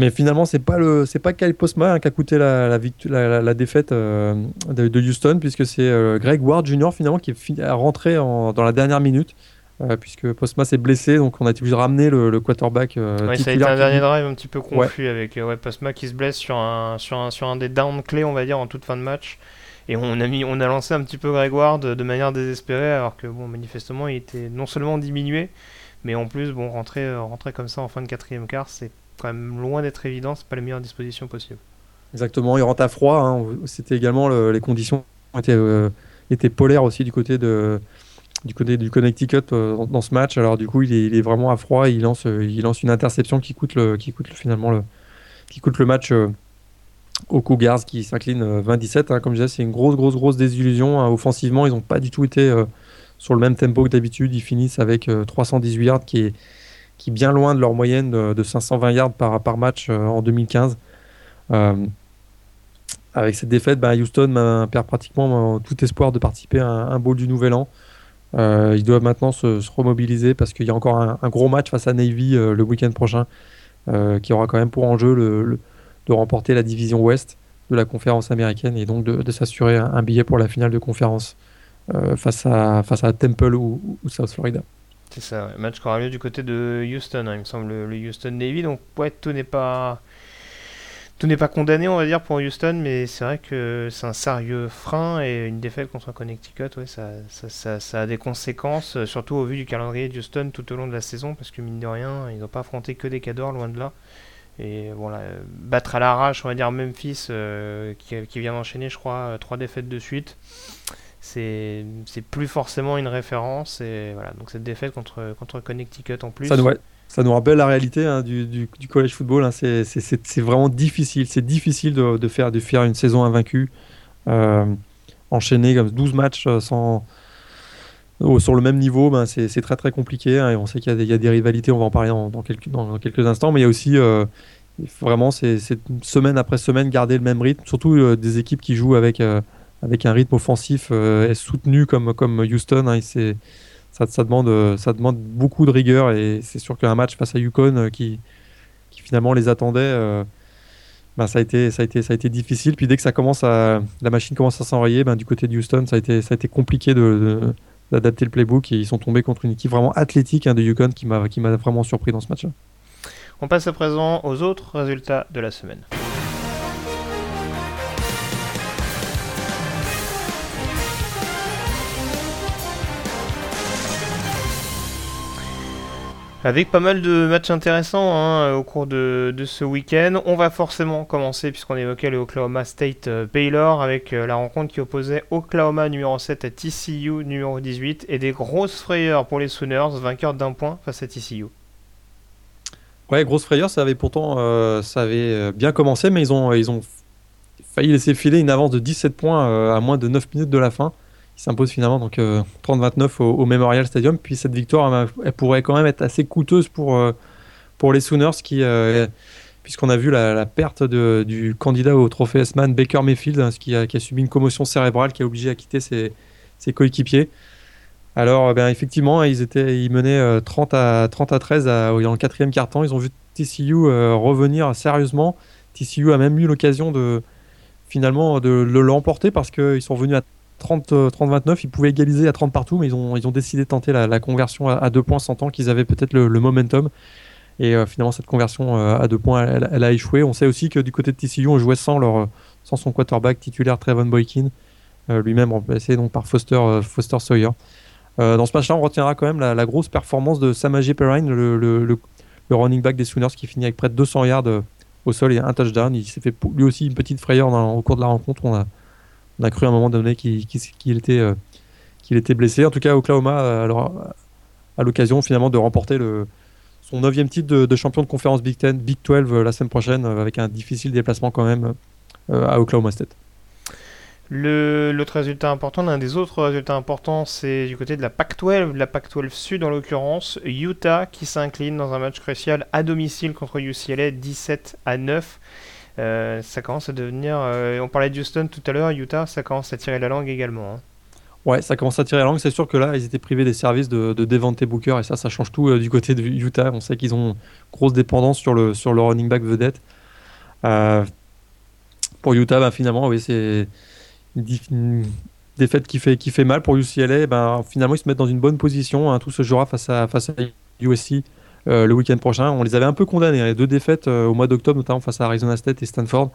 Speaker 3: Mais finalement, c'est pas le, c'est pas Kyle Postma hein, qui a coûté la, la, la, défaite euh, de, Houston, puisque c'est euh, Greg Ward Jr. finalement qui est rentré en, dans la dernière minute, euh, puisque Postma s'est blessé, donc on a été obligé de ramener le, quarterback.
Speaker 2: oui, ça a été un dernier drive un petit peu confus avec ouais, Postma qui se blesse sur un, sur un, sur un des downs clés, on va dire, en toute fin de match. Et on a, mis, on a lancé un petit peu Greg Ward de manière désespérée, alors que bon, manifestement, il était non seulement diminué, mais en plus, bon, rentrer, rentrer comme ça en fin de quatrième quart, c'est quand loin d'être évident, c'est pas la meilleure disposition possible.
Speaker 3: Exactement, il rentre à froid. Hein. C'était également les conditions étaient, euh, étaient polaires aussi du côté de du côté du Connecticut euh, dans, ce match. Alors du coup, il est, vraiment à froid. Il lance, euh, il lance une interception qui coûte le, qui coûte finalement le, qui coûte le match aux Cougars qui s'incline 20-17. Hein. Comme je disais, c'est une grosse, grosse, grosse désillusion. Hein. Offensivement, ils n'ont pas du tout été sur le même tempo que d'habitude. Ils finissent avec 318 yards qui est qui est bien loin de leur moyenne de, 520 yards par, match euh, en 2015. Euh, avec cette défaite, bah, Houston perd pratiquement euh, tout espoir de participer à un, bowl du Nouvel An. ils doivent maintenant se, remobiliser parce qu'il y a encore un, gros match face à Navy le week-end prochain qui aura quand même pour enjeu de remporter la division Ouest de la conférence américaine et donc de, s'assurer un, billet pour la finale de conférence face à Temple ou South Florida.
Speaker 2: C'est ça, match qui aura lieu du côté de Houston, hein, il me semble, le Houston Navy. Donc, ouais, tout n'est pas. Tout n'est pas condamné, on va dire, pour Houston, mais c'est vrai que c'est un sérieux frein et une défaite contre Connecticut, ouais, ça, ça, ça, a des conséquences, euh, surtout au vu du calendrier de Houston tout au long de la saison, parce que mine de rien, ils n'ont pas affronté que des cadors, loin de là. Et voilà, battre à l'arrache, on va dire Memphis, euh, qui, qui, vient d'enchaîner, je crois, trois défaites de suite c'est plus forcément une référence. Et voilà, donc cette défaite contre, contre Connecticut en plus.
Speaker 3: Ça nous, rappelle la réalité hein, du, du, college football. Hein. C'est vraiment difficile. C'est difficile de, de, faire, de faire une saison invaincue. Euh, enchaîner comme 12 matchs euh, sans, sur le même niveau, ben c'est très très compliqué. Hein, et on sait qu'il y, y, a des rivalités, on va en parler dans, quelques, dans, quelques, instants. Mais il y a aussi. Euh, vraiment, c'est semaine après semaine garder le même rythme, surtout euh, des équipes qui jouent avec, avec un rythme offensif euh, soutenu comme, comme Houston. Hein, ça, demande, ça demande beaucoup de rigueur et c'est sûr qu'un match face à Yukon euh, qui, finalement les attendait, euh, ben, ça, a été, ça, a été, ça a été difficile. Puis dès que ça commence à, la machine commence à s'enrayer, ben, du côté de Houston, ça a été, ça a été compliqué de, d'adapter le playbook et ils sont tombés contre une équipe vraiment athlétique hein, de Yukon qui m'a, vraiment surpris dans ce match.
Speaker 2: On passe à présent aux autres résultats de la semaine. Avec pas mal de matchs intéressants hein, au cours de, ce week-end. On va forcément commencer, puisqu'on évoquait le Oklahoma State euh, Baylor, avec euh, la rencontre qui opposait Oklahoma numéro 7 à TCU numéro 18, et des grosses frayeurs pour les Sooners, vainqueurs d'un point face à TCU.
Speaker 3: Ouais, grosse frayeur, ça avait pourtant euh, ça avait bien commencé, mais ils ont, ils ont failli laisser filer une avance de 17 points à moins de 9 minutes de la fin s'impose finalement donc 30-29 euh, au, Memorial Stadium. Puis cette victoire, elle, pourrait quand même être assez coûteuse pour, euh, pour les Sooners qui euh, puisqu'on a vu la, perte de, du candidat au trophée S-Man, Baker Mayfield, hein, qui, a, subi une commotion cérébrale, qui a obligé à quitter ses, coéquipiers. Alors, ben, effectivement, ils, étaient, ils menaient 30, à, 30 à 13 à, dans le quatrième quart-temps. Ils ont vu TCU revenir sérieusement. TCU a même eu l'occasion de finalement de l'emporter parce qu'ils sont venus à 30-29, euh, ils pouvaient égaliser à 30 partout, mais ils ont, ils ont décidé de tenter la, conversion à, deux points, sentant qu'ils avaient peut-être le, momentum. Et euh, finalement, cette conversion euh, à deux points, elle, a échoué. On sait aussi que du côté de TCU, on jouait sans, leur, sans son quarterback titulaire Trevon Boykin, lui-même remplacé donc, par Foster, Foster Sawyer. dans ce match-là, on retiendra quand même la, grosse performance de Samaje Perrine, le, le, running back des Sooners, qui finit avec près de 200 yards au sol et un touchdown. Il s'est fait lui aussi une petite frayeur au cours de la rencontre. On a, on a cru à un moment donné qu'il était, euh, était blessé. En tout cas, Oklahoma a, à l'occasion finalement de remporter le, son neuvième titre de, champion de conférence Big Ten, Big 12 euh, la semaine prochaine, euh, avec un difficile déplacement quand même à Oklahoma State.
Speaker 2: L'autre résultat important, l'un des autres résultats importants, c'est du côté de la Pac-12, la Pac-12 Sud en l'occurrence, Utah qui s'incline dans un match crucial à domicile contre UCLA 17 à 9. Euh, ça commence à devenir. Euh, on parlait de Houston tout à l'heure, Utah, ça commence à tirer la langue également. Hein.
Speaker 3: Ouais, ça commence à tirer la langue. C'est sûr que là, ils étaient privés des services de, de Booker et ça, ça change tout du côté de Utah. On sait qu'ils ont grosse dépendance sur le, sur le running back vedette. pour Utah, ben, finalement, oui, c'est défaite qui fait, qui fait mal pour UCLA. Ben, finalement, ils se mettent dans une bonne position. Hein. Tout se jouera face à, face à USC euh, le week-end prochain. On les avait un peu condamnés, les deux défaites euh, au mois d'octobre, notamment face à Arizona State et Stanford.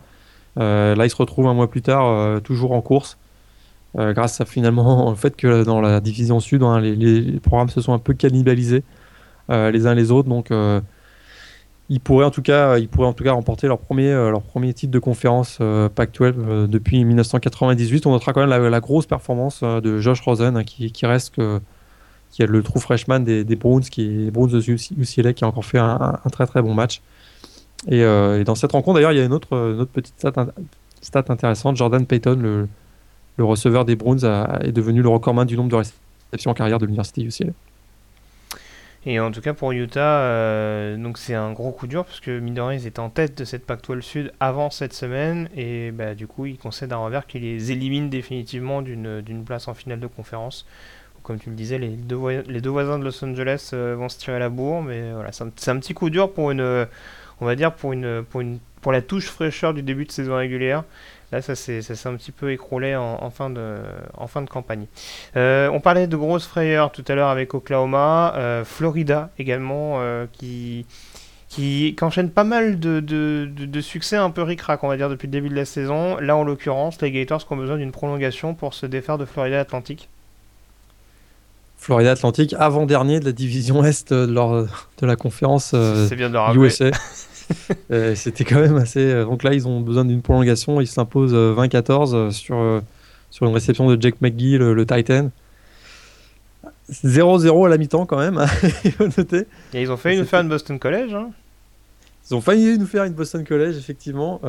Speaker 3: Euh, là, ils se retrouvent un mois plus tard, toujours en course. grâce à finalement le fait que dans la division sud, hein, les, programmes se sont un peu cannibalisés les uns les autres. Donc, ils pourraient en tout cas, ils pourraient en tout cas remporter leur premier, leur premier titre de conférence Pac-12 depuis 1998. On notera quand même la, grosse performance de Josh Rosen, hein, qui, qui, reste qui est le true freshman des, Browns, qui est Browns de UCLA, qui a encore fait un, très très bon match. Euh, et, dans cette rencontre, d'ailleurs, il y a une autre, petite stat, intéressante. Jordan Payton, le, le receveur des Browns, est devenu le recordman du nombre de réceptions en carrière de l'université UCLA.
Speaker 2: Et en tout cas pour Utah, euh, donc c'est un gros coup dur parce que mine étaient en tête de cette Pac-12 Sud avant cette semaine et bah, du coup ils concèdent un revers qui les élimine définitivement d'une place en finale de conférence comme tu le disais, les deux, voisins de Los Angeles euh, vont se tirer la bourre, mais voilà, c'est un, petit coup dur pour une, on va dire pour une, pour une, pour la touche fraîcheur du début de saison régulière. Là, ça s'est un petit peu écroulé en, fin, de, en fin de campagne. Euh, on parlait de grosses frayeurs tout à l'heure avec Oklahoma, euh, Florida également, qui, qui, enchaîne pas mal de, de, succès un peu ric-rac, on va dire, depuis le début de la saison. Là, en l'occurrence, les Gators ont besoin d'une prolongation pour se défaire de Florida Atlantique.
Speaker 3: Florida Atlantique, avant-dernier de la division Est euh, lors de la conférence euh, USA. Euh, c'était quand même assez. Donc là, ils ont besoin d'une prolongation. Ils s'imposent 20-14 sur, sur une réception de Jake McGee, le, Titan. 0-0 à la mi-temps quand même, hein, il faut noter.
Speaker 2: Et ils ont failli nous faire une Boston College. Hein.
Speaker 3: Ils ont failli nous faire une Boston College, effectivement.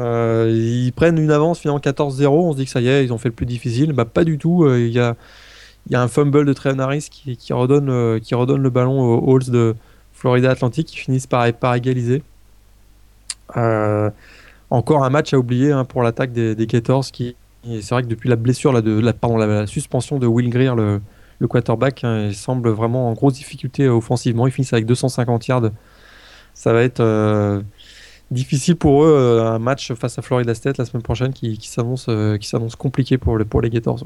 Speaker 3: ils prennent une avance finalement 14-0. On se dit que ça y est, ils ont fait le plus difficile. Bah, pas du tout. Il y a il y a un fumble de Trevor Harris qui, qui, redonne, euh, qui redonne le ballon aux Halls de Florida Atlantic qui finissent par, par égaliser. Euh, encore un match à oublier hein, pour l'attaque des, des Gators qui c'est vrai que depuis la blessure la, pardon, la, suspension de Will Greer le, quarterback hein, il semble vraiment en grosse difficulté offensivement. Ils finissent avec 250 yards. Ça va être euh, difficile pour eux un match face à Florida State la semaine prochaine qui, s'annonce compliqué pour, pour les Gators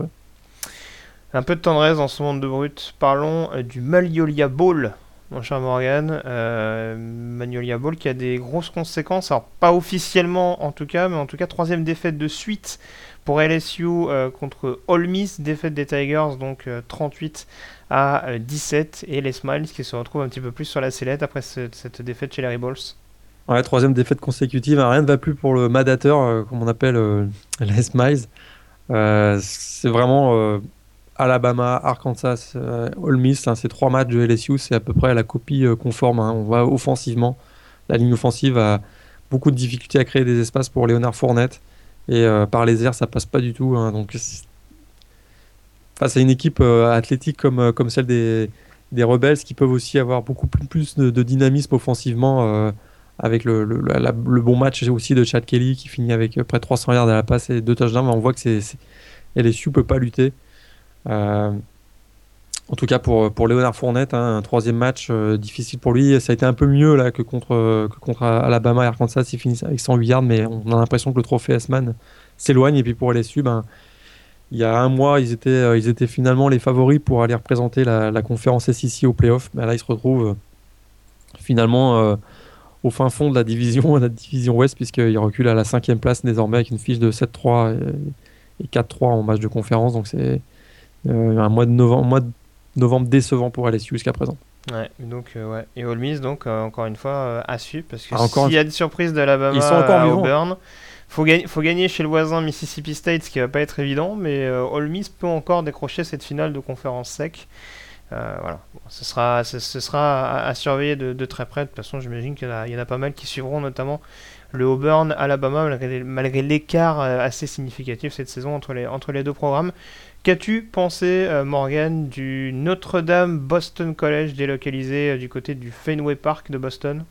Speaker 2: un peu de tendresse dans ce monde de brut. Parlons euh, du Magnolia Bowl, mon cher Morgan. Euh, Magnolia Bowl qui a des grosses conséquences. Alors, pas officiellement en tout cas, mais en tout cas, troisième défaite de suite pour LSU euh, contre Ole Miss. Défaite des Tigers, donc 38 à 17. Et les Smiles qui se retrouvent un petit peu plus sur la sellette après cette défaite chez les Rebels.
Speaker 3: Ouais, troisième défaite consécutive. Rien ne va plus pour le Madateur, comme on appelle les Smiles. c'est vraiment Alabama, Arkansas, euh, Ole Miss, hein, ces trois matchs de LSU, c'est à peu près la copie euh, conforme. Hein. On voit offensivement, la ligne offensive a beaucoup de difficultés à créer des espaces pour Léonard Fournette. Et euh, par les airs, ça passe pas du tout. Hein. donc, face à une équipe athlétique comme, celle des, des Rebels, qui peuvent aussi avoir beaucoup plus de, dynamisme offensivement, avec le, bon match aussi de Chad Kelly, qui finit avec près de 300 yards à la passe et deux touchdowns. on voit que c'est, LSU peut pas lutter. Euh, en tout cas pour, pour Léonard Fournette, hein, un troisième match euh, difficile pour lui. Ça a été un peu mieux là que contre, que contre Alabama et Arkansas. Il finit avec 108 yards, mais on a l'impression que le trophée S-Man s'éloigne. Et puis pour LSU, ben, il y a un mois, ils étaient, euh, ils étaient finalement les favoris pour aller représenter la, la conférence SEC au playoff. Mais là, ils se retrouvent finalement au fin fond de la division, la division Ouest, puisqu'ils reculent à la cinquième place désormais avec une fiche de 7-3 et, et 4-3 en match de conférence. Donc c'est un mois de novembre, mois de novembre décevant pour LSU jusqu'à présent.
Speaker 2: Ouais, donc euh, ouais. Et Ole Miss, donc euh, encore une fois à suivre parce que ah, s'il y a des surprises d'Alabama à Auburn, faut gagner, faut gagner chez le voisin Mississippi State, ce qui va pas être évident, mais Ole Miss peut encore décrocher cette finale de conférence sec. voilà, ce sera, ce, sera à, surveiller de, très près. De toute façon, j'imagine qu'il y, y, en a pas mal qui suivront, notamment le Auburn, Alabama, malgré, l'écart assez significatif cette saison entre les, entre les deux programmes. Qu'as-tu pensé, euh, Morgan, du Notre-Dame Boston College délocalisé euh, du côté du Fenway Park de Boston?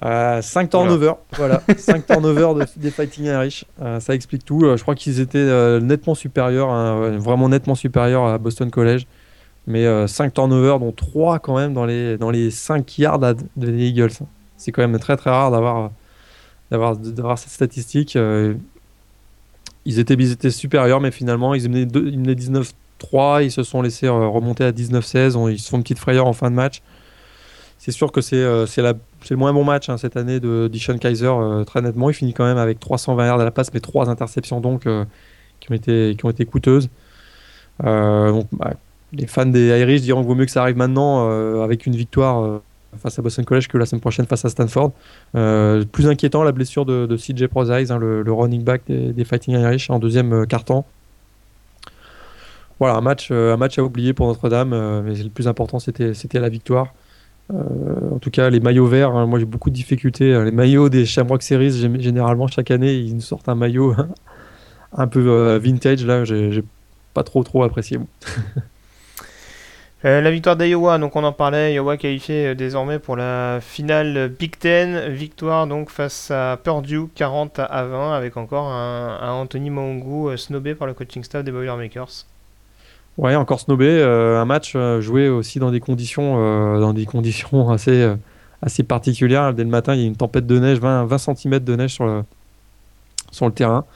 Speaker 3: 5 5 turnovers, voilà, 5 turnovers des Fighting Irish, ça explique tout. je crois qu'ils étaient nettement supérieurs, hein, vraiment nettement supérieurs à Boston College. Mais 5 turnovers, dont 3 quand même dans les, dans les 5 yards des Eagles. C'est quand même très très rare d'avoir d'avoir cette statistique. Ils étaient, ils étaient supérieurs, mais finalement, ils menaient, 19-3. Ils se sont laissés remonter à 19-16. Ils se font une petite frayeur en fin de match. C'est sûr que c'est le moins bon match hein, cette année de Dishon Kaiser, très nettement. Il finit quand même avec 320 yards à la passe, mais 3 interceptions donc qui, ont été, qui ont été coûteuses. donc, bah, les fans des Irish diront qu'il vaut mieux que ça arrive maintenant euh, avec une victoire euh, face à Boston College que la semaine prochaine face à Stanford. Euh, plus inquiétant, la blessure de, CJ Prozise, hein, le, running back des, Fighting Irish en deuxième quart-temps. Voilà, un match, un match à oublier pour Notre-Dame, mais le plus important c'était la victoire. en tout cas, les maillots verts, hein, moi j'ai beaucoup de difficultés. Les maillots des Shamrock Series, généralement chaque année, ils nous sortent un maillot un peu vintage. Là, j'ai pas trop trop apprécié.
Speaker 2: Euh, la victoire d'Iowa, donc on en parlait, Iowa qualifié euh, désormais pour la finale Big Ten, victoire donc face à Purdue 40 à 20 avec encore un, Anthony Maungu euh, snobé par le coaching staff des Boilermakers.
Speaker 3: Ouais, encore snobé, un match joué aussi dans des conditions, dans des conditions assez, assez particulières. Dès le matin, il y a une tempête de neige, 20, 20 cm de neige sur sur le terrain.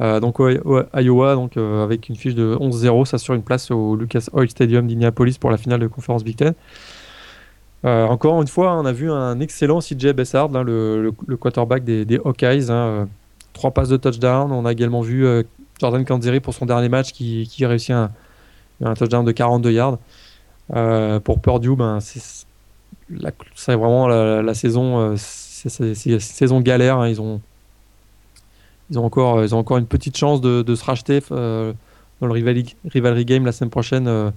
Speaker 3: Euh, donc Iowa, donc, euh, avec une fiche de 11-0, s'assure une place au Lucas Oil Stadium d'Indianapolis pour la finale de conférence Big Ten. Euh, encore une fois, on a vu un excellent CJ Bessard, le, quarterback des, Hawkeyes. Hein, trois passes de touchdown. On a également vu Jordan Kanzeri pour son dernier match qui, qui réussit un, touchdown de 42 yards. pour Purdue, ben, c'est vraiment la, saison, saison galère. Hein. ils ont ils ont encore, ils ont encore une petite chance de, se racheter euh, dans le rivalry, game la semaine prochaine. Euh,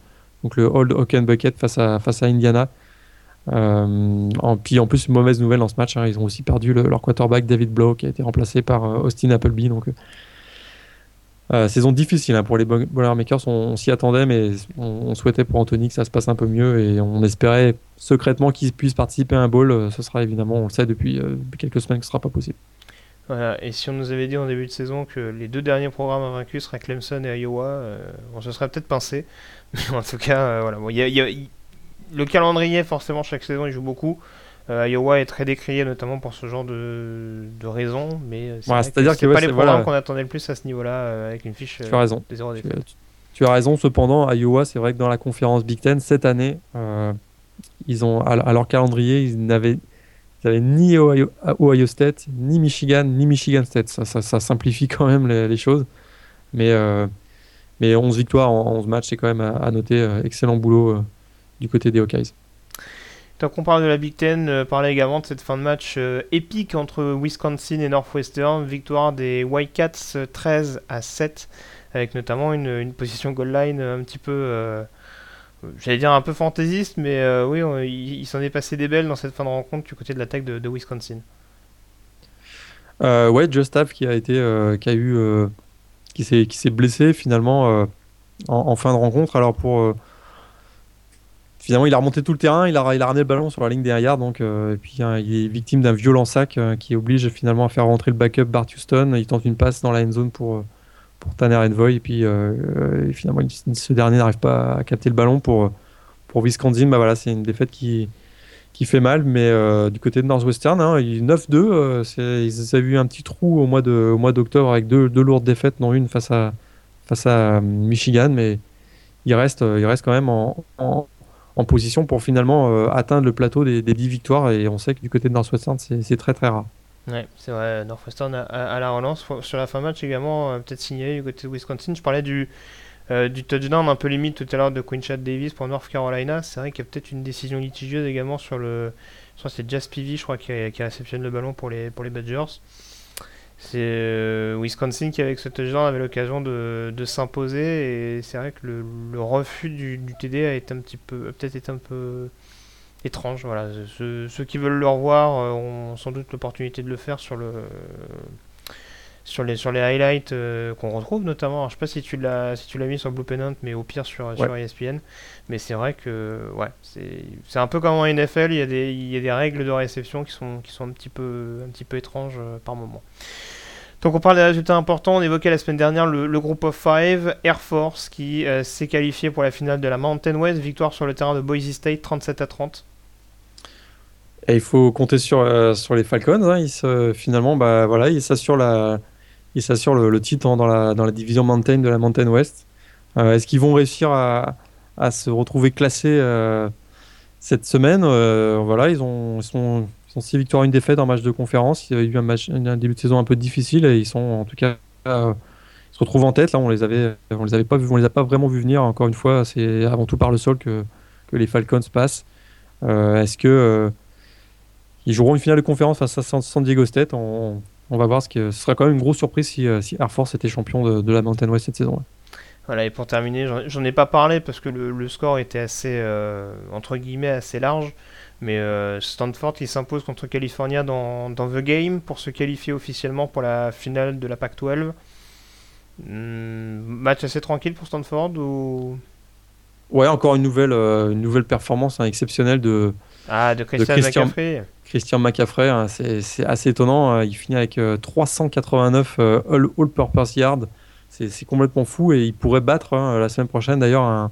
Speaker 3: donc le Old Oaken Bucket face à, face à Indiana. Euh, en, puis en plus, une mauvaise nouvelle dans ce match, hein, ils ont aussi perdu leur quarterback David Blow qui a été remplacé par Austin Appleby. Donc, saison difficile hein, pour les Boilermakers. On, on s'y attendait, mais on, souhaitait pour Anthony que ça se passe un peu mieux et on espérait secrètement qu'il puisse participer à un bowl. ce sera évidemment, on le sait depuis, depuis quelques semaines, que ce sera pas possible.
Speaker 2: Voilà, et si on nous avait dit en début de saison que les deux derniers programmes invaincus seraient Clemson et Iowa, euh, on se serait peut-être pincé. Mais en tout cas, euh, voilà. Bon, y a, y a, le calendrier, forcément, chaque saison, il joue beaucoup. Euh, Iowa est très décrié, notamment pour ce genre de, de raisons. Mais c'est -dire pas les programmes qu'on attendait le plus à ce niveau-là, avec une fiche
Speaker 3: tu as raison. Tu, tu, as raison, cependant, Iowa, c'est vrai que dans la conférence Big Ten, cette année, ils ont, à leur calendrier, ils n'avaient ils n'avaient ni Ohio, State, ni Michigan, ni Michigan State. Ça, simplifie quand même les, choses. Mais, euh, mais 11 victoires en 11 matchs, c'est quand même à, noter. Euh, excellent boulot euh, du côté des Hawkeyes.
Speaker 2: Tant qu'on parle de la Big Ten, parler également de cette fin de match épique entre Wisconsin et Northwestern. Victoire des White 13 à 7, avec notamment une, une position goal line un petit peu j'allais dire un peu fantaisiste, mais euh, oui, il, s'en est passé des belles dans cette fin de rencontre du côté de l'attaque de, Wisconsin.
Speaker 3: Euh, ouais, Justaf qui a été, euh, qui a eu, euh, qui s'est, qui s'est blessé finalement en, fin de rencontre. Alors pour finalement, il a remonté tout le terrain, il a, il a ramené le ballon sur la ligne derrière, donc et puis hein, il est victime d'un violent sac qui oblige finalement à faire rentrer le backup Bart Houston. Il tente une passe dans la end zone pour pour Tanner Envoy. Et puis euh, finalement, ce dernier n'arrive pas à capter le ballon pour, pour Wisconsin. Bah voilà, c'est une défaite qui, qui fait mal. Mais euh, du côté de Northwestern, hein, 9-2, euh, ils avaient eu un petit trou au mois, de, d'octobre avec deux, deux, lourdes défaites, dont une face à, face à Michigan. Mais il reste, il reste quand même en, en, position pour finalement atteindre le plateau des, des 10 victoires. Et on sait que du côté de Northwestern, c'est très très rare.
Speaker 2: Ouais, c'est vrai, Northwestern à, la relance. Sur la fin match également, euh, peut-être signé du côté de Wisconsin. Je parlais du, euh, du touchdown un peu limite tout à l'heure de Quinchad Davis pour North Carolina. C'est vrai qu'il y a peut-être une décision litigieuse également sur le. c'est Jas Peavy, je crois, qui, qui, réceptionne le ballon pour les, pour les Badgers. C'est euh, Wisconsin qui, avec ce touchdown, avait l'occasion de, de s'imposer. Et c'est vrai que le, le refus du, du, TD a été un petit peu, peut-être été un peu étrange. Voilà. Ceux, qui veulent le revoir euh, ont sans doute l'opportunité de le faire sur le, sur les, sur les highlights qu'on retrouve notamment. Alors, je sais pas si tu l'as si tu l'as mis sur Blue Pennant, mais au pire sur, sur ESPN. Mais c'est vrai que ouais, c'est un peu comme en NFL, il y, a des, il y a des règles de réception qui sont, qui sont un, petit peu, un petit peu étranges par moment. Donc on parle des résultats importants, on évoquait la semaine dernière le, groupe of five, Air Force qui euh, s'est qualifié pour la finale de la Mountain West, victoire sur le terrain de Boise State 37 à 30.
Speaker 3: Et il faut compter sur, euh, sur les Falcons, hein. ils finalement bah, voilà, ils s'assurent s'assurent le, titre hein, dans, la, division Mountain de la Mountain West. Euh, est-ce qu'ils vont réussir à, se retrouver classés cette semaine? Voilà, ils, ont, ils sont 6 victoires, une défaite en match de conférence. Il y a eu un, début de saison un peu difficile et ils sont en tout cas euh, ils se retrouvent en tête. Là, on les avait, on les avait pas on les a pas vraiment vu venir. Encore une fois, c'est avant tout par le sol que, que les Falcons passent. Euh, est-ce que euh, ils joueront une finale de conférence face à San Diego State on, on, va voir ce que ce sera quand même une grosse surprise si, si Air Force était champion de, la Mountain West cette saison.
Speaker 2: Voilà, et pour terminer, j'en ai pas parlé parce que le, le score était assez, entre guillemets, assez large. Mais euh, Stanford qui s'impose contre California dans, dans, The Game pour se qualifier officiellement pour la finale de la PAC-12. Hmm, match assez tranquille pour Stanford ou?
Speaker 3: Ouais, encore une nouvelle, euh, une nouvelle performance hein, exceptionnelle de,
Speaker 2: ah, de Christian, McCaffrey.
Speaker 3: Christian McCaffrey, hein, c'est assez étonnant. Hein. il finit avec 389 euh, all-purpose yards. C'est complètement fou et il pourrait battre la semaine prochaine d'ailleurs un,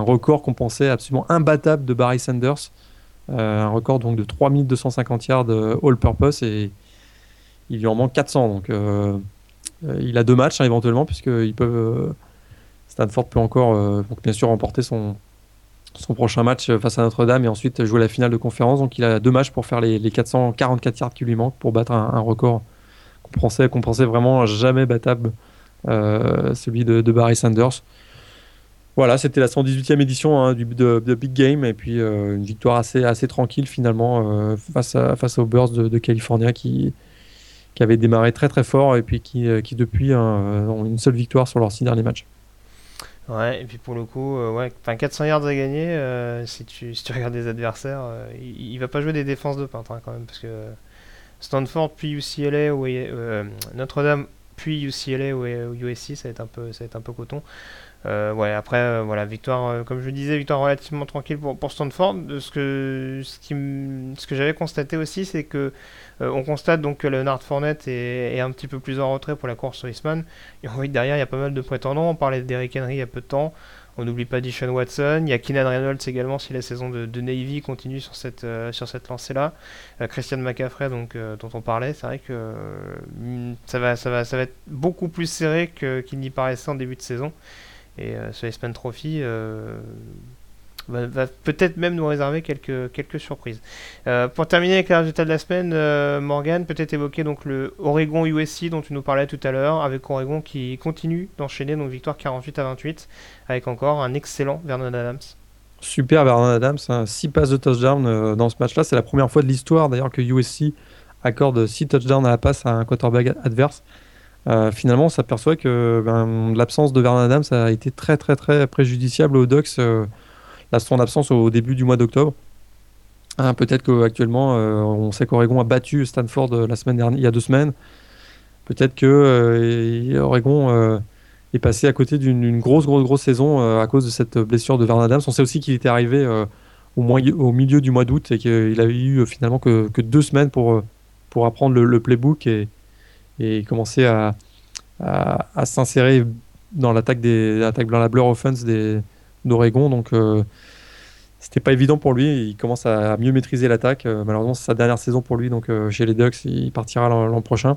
Speaker 3: record qu'on pensait absolument imbattable de Barry Sanders. Euh, un record donc de 3250 yards euh, all-purpose et il lui en manque 400. Donc euh, il a deux matchs hein, éventuellement, puisque peuvent, Stanford peut encore bien sûr remporter son, son prochain match face à Notre-Dame et ensuite jouer la finale de conférence. Donc il a deux matchs pour faire les, 444 yards qui lui manquent pour battre un, record qu'on pensait, vraiment jamais battable, celui de, Barry Sanders. Voilà, c'était la 118e édition hein, du, de, Big Game et puis euh, une victoire assez, assez tranquille finalement euh, face, aux Bears de, de California qui, qui avait démarré très très fort et puis qui, euh, qui depuis hein, ont une seule victoire sur leurs six derniers matchs.
Speaker 2: Ouais, et puis pour le coup, ouais, 400 yards à gagner, si, tu, si tu regardes les adversaires, il, ne va pas jouer des défenses de peintre hein, quand même, parce que Stanford puis UCLA ou Notre-Dame puis UCLA ou USC, ça va être un peu, ça va être un peu coton. Euh, ouais, après, euh, voilà, victoire, euh, comme je le disais, victoire relativement tranquille pour, pour Stanford. Ce que, ce ce que j'avais constaté aussi, c'est que on constate donc que Leonard Fournette est, est, un petit peu plus en retrait pour la course sur Eastman. Et on voit que derrière, il y a pas mal de prétendants. On parlait d'Eric Henry il y a peu de temps. On n'oublie pas Dishon Watson. Il y a Keenan Reynolds également si la saison de, Navy continue sur cette, sur cette lancée-là. Christian McCaffrey, donc, dont on parlait, c'est vrai que ça, va, ça, va, ça va être beaucoup plus serré qu'il n'y paraissait en début de saison. Et euh, ce Iceman Trophy euh, va, peut-être même nous réserver quelques, quelques surprises. Euh, pour terminer avec les résultats de la semaine, Morgan, peut-être évoquer donc le Oregon USC dont tu nous parlais tout à l'heure, avec Oregon qui continue d'enchaîner, donc victoire 48 à 28, avec encore un excellent Vernon Adams.
Speaker 3: Super Vernon Adams, 6 hein. passes de touchdown dans ce match-là. C'est la première fois de l'histoire d'ailleurs que USC accorde 6 touchdowns à la passe à un quarterback adverse. Euh, finalement, on s'aperçoit que ben, l'absence de Vernon Adams a été très très très préjudiciable aux Ducks, euh, son absence au début du mois d'octobre. Hein, peut-être qu'actuellement, euh, on sait qu'Oregon a battu Stanford la semaine dernière, il y a deux semaines. Peut-être que Oregon est passé à côté d'une grosse grosse grosse saison à cause de cette blessure de Vernon Adams. On sait aussi qu'il était arrivé au, milieu du mois d'août et qu'il avait eu finalement que, deux semaines pour, pour apprendre le, playbook et, et commencer à, à, s'insérer dans l'attaque des la blur offense des d'Oregon donc euh, c'était pas évident pour lui. Il commence à mieux maîtriser l'attaque. Euh, malheureusement c'est sa dernière saison pour lui donc euh, chez les Ducks il partira l'an prochain.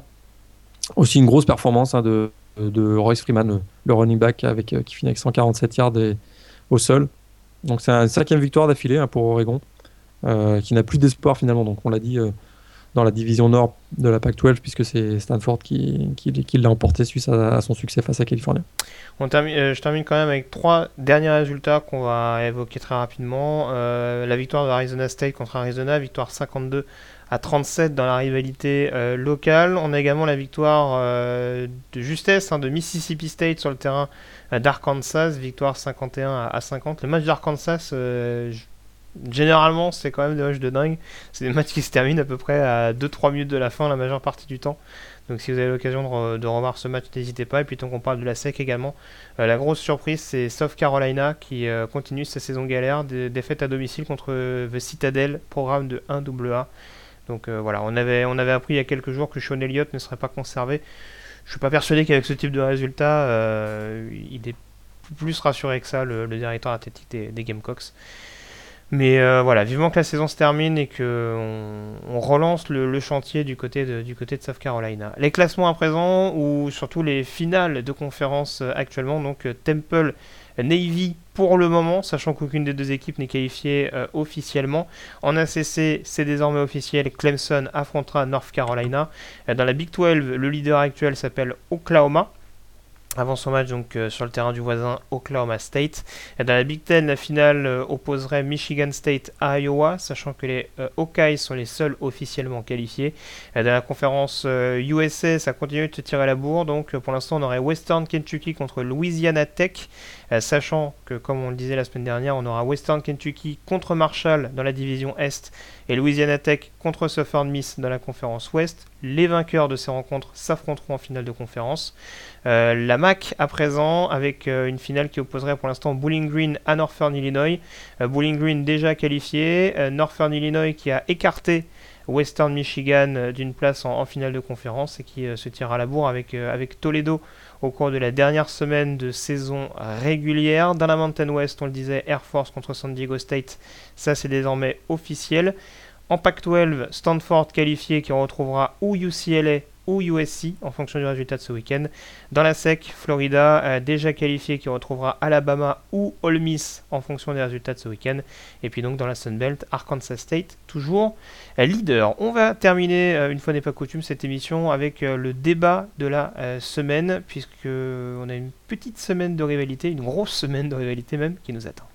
Speaker 3: Aussi une grosse performance hein, de, de Royce Freeman le, running back avec qui finit avec 147 yards au sol. Donc c'est une cinquième victoire d'affilée hein, pour Oregon qui n'a plus d'espoir finalement. Donc on l'a dit dans la division nord de la PAC-12 puisque c'est Stanford qui, l'a emporté suite à, son succès face à Californie.
Speaker 2: On termine, euh, je termine quand même avec trois derniers résultats qu'on va évoquer très rapidement. Euh, la victoire de Arizona State contre Arizona, victoire 52 à 37 dans la rivalité euh, locale. On a également la victoire de justesse hein, de Mississippi State sur le terrain d'Arkansas, victoire 51 à, 50. Le match d'Arkansas, généralement, c'est quand même des matchs de dingue. C'est des matchs qui se terminent à peu près à 2-3 minutes de la fin la majeure partie du temps. Donc si vous avez l'occasion de, revoir ce match, n'hésitez pas. Et puis tant qu'on parle de la SEC également, euh, la grosse surprise c'est South Carolina qui euh, continue sa saison galère, défaite à domicile contre The Citadel, programme de 1AA. Donc euh, voilà, on avait, on avait appris il y a quelques jours que Sean Elliott ne serait pas conservé. Je suis pas persuadé qu'avec ce type de résultat, il est plus rassuré que ça, le, directeur athlétique des Gamecocks. Mais euh, voilà, vivement que la saison se termine et qu'on on relance le, chantier du côté, de, du côté de South Carolina. Les classements à présent, ou surtout les finales de conférence euh, actuellement, donc euh, Temple Navy pour le moment, sachant qu'aucune des deux équipes n'est qualifiée officiellement. En ACC, c'est désormais officiel, Clemson affrontera North Carolina. dans la Big 12, le leader actuel s'appelle Oklahoma avant son match donc euh, sur le terrain du voisin Oklahoma State. Et dans la Big Ten, la finale euh, opposerait Michigan State à Iowa, sachant que les euh, sont les seuls officiellement qualifiés. dans la conférence USA, ça continue de se tirer la bourre, donc pour l'instant on aurait Western Kentucky contre Louisiana Tech, sachant que comme on le disait la semaine dernière, on aura Western Kentucky contre Marshall dans la division Est et Louisiana Tech contre Southern Miss dans la conférence Ouest. Les vainqueurs de ces rencontres s'affronteront en finale de conférence. Euh, la MAC à présent avec euh, une finale qui opposerait pour l'instant Bowling Green à Northern Illinois. Euh, Bowling Green déjà qualifié, Northern Illinois qui a écarté Western Michigan d'une place en, finale de conférence et qui se tire à la bourre avec Toledo au cours de la dernière semaine de saison régulière. Dans la Mountain West, on le disait, Air Force contre San Diego State, ça c'est désormais officiel. En Pac-12, Stanford qualifié qui retrouvera ou UCLA ou USC en fonction du résultat de ce week-end. Dans la SEC, Florida euh, déjà qualifié qui retrouvera Alabama ou Ole Miss en fonction des résultats de ce week-end. Et puis donc dans la Sun Belt, Arkansas State toujours euh, leader. On va terminer euh, une fois n'est pas coutume cette émission avec le débat de la semaine puisque on a une petite semaine de rivalité, une grosse semaine de rivalité même qui nous attend.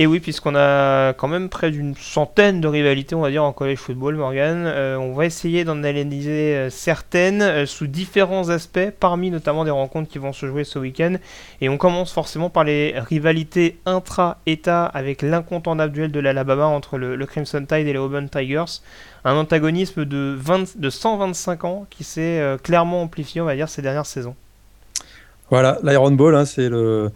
Speaker 2: Et oui, puisqu'on a quand même près d'une centaine de rivalités, on va dire, en college football, Morgan, euh, on va essayer d'en analyser euh, certaines euh, sous différents aspects, parmi notamment des rencontres qui vont se jouer ce week-end. Et on commence forcément par les rivalités intra-État avec l'incontournable duel de l'Alabama entre le, Crimson Tide et les Auburn Tigers. Un antagonisme de, 20, de 125 ans qui s'est clairement amplifié, on va dire, ces dernières saisons.
Speaker 3: Voilà, l'Iron Ball, hein, c'est le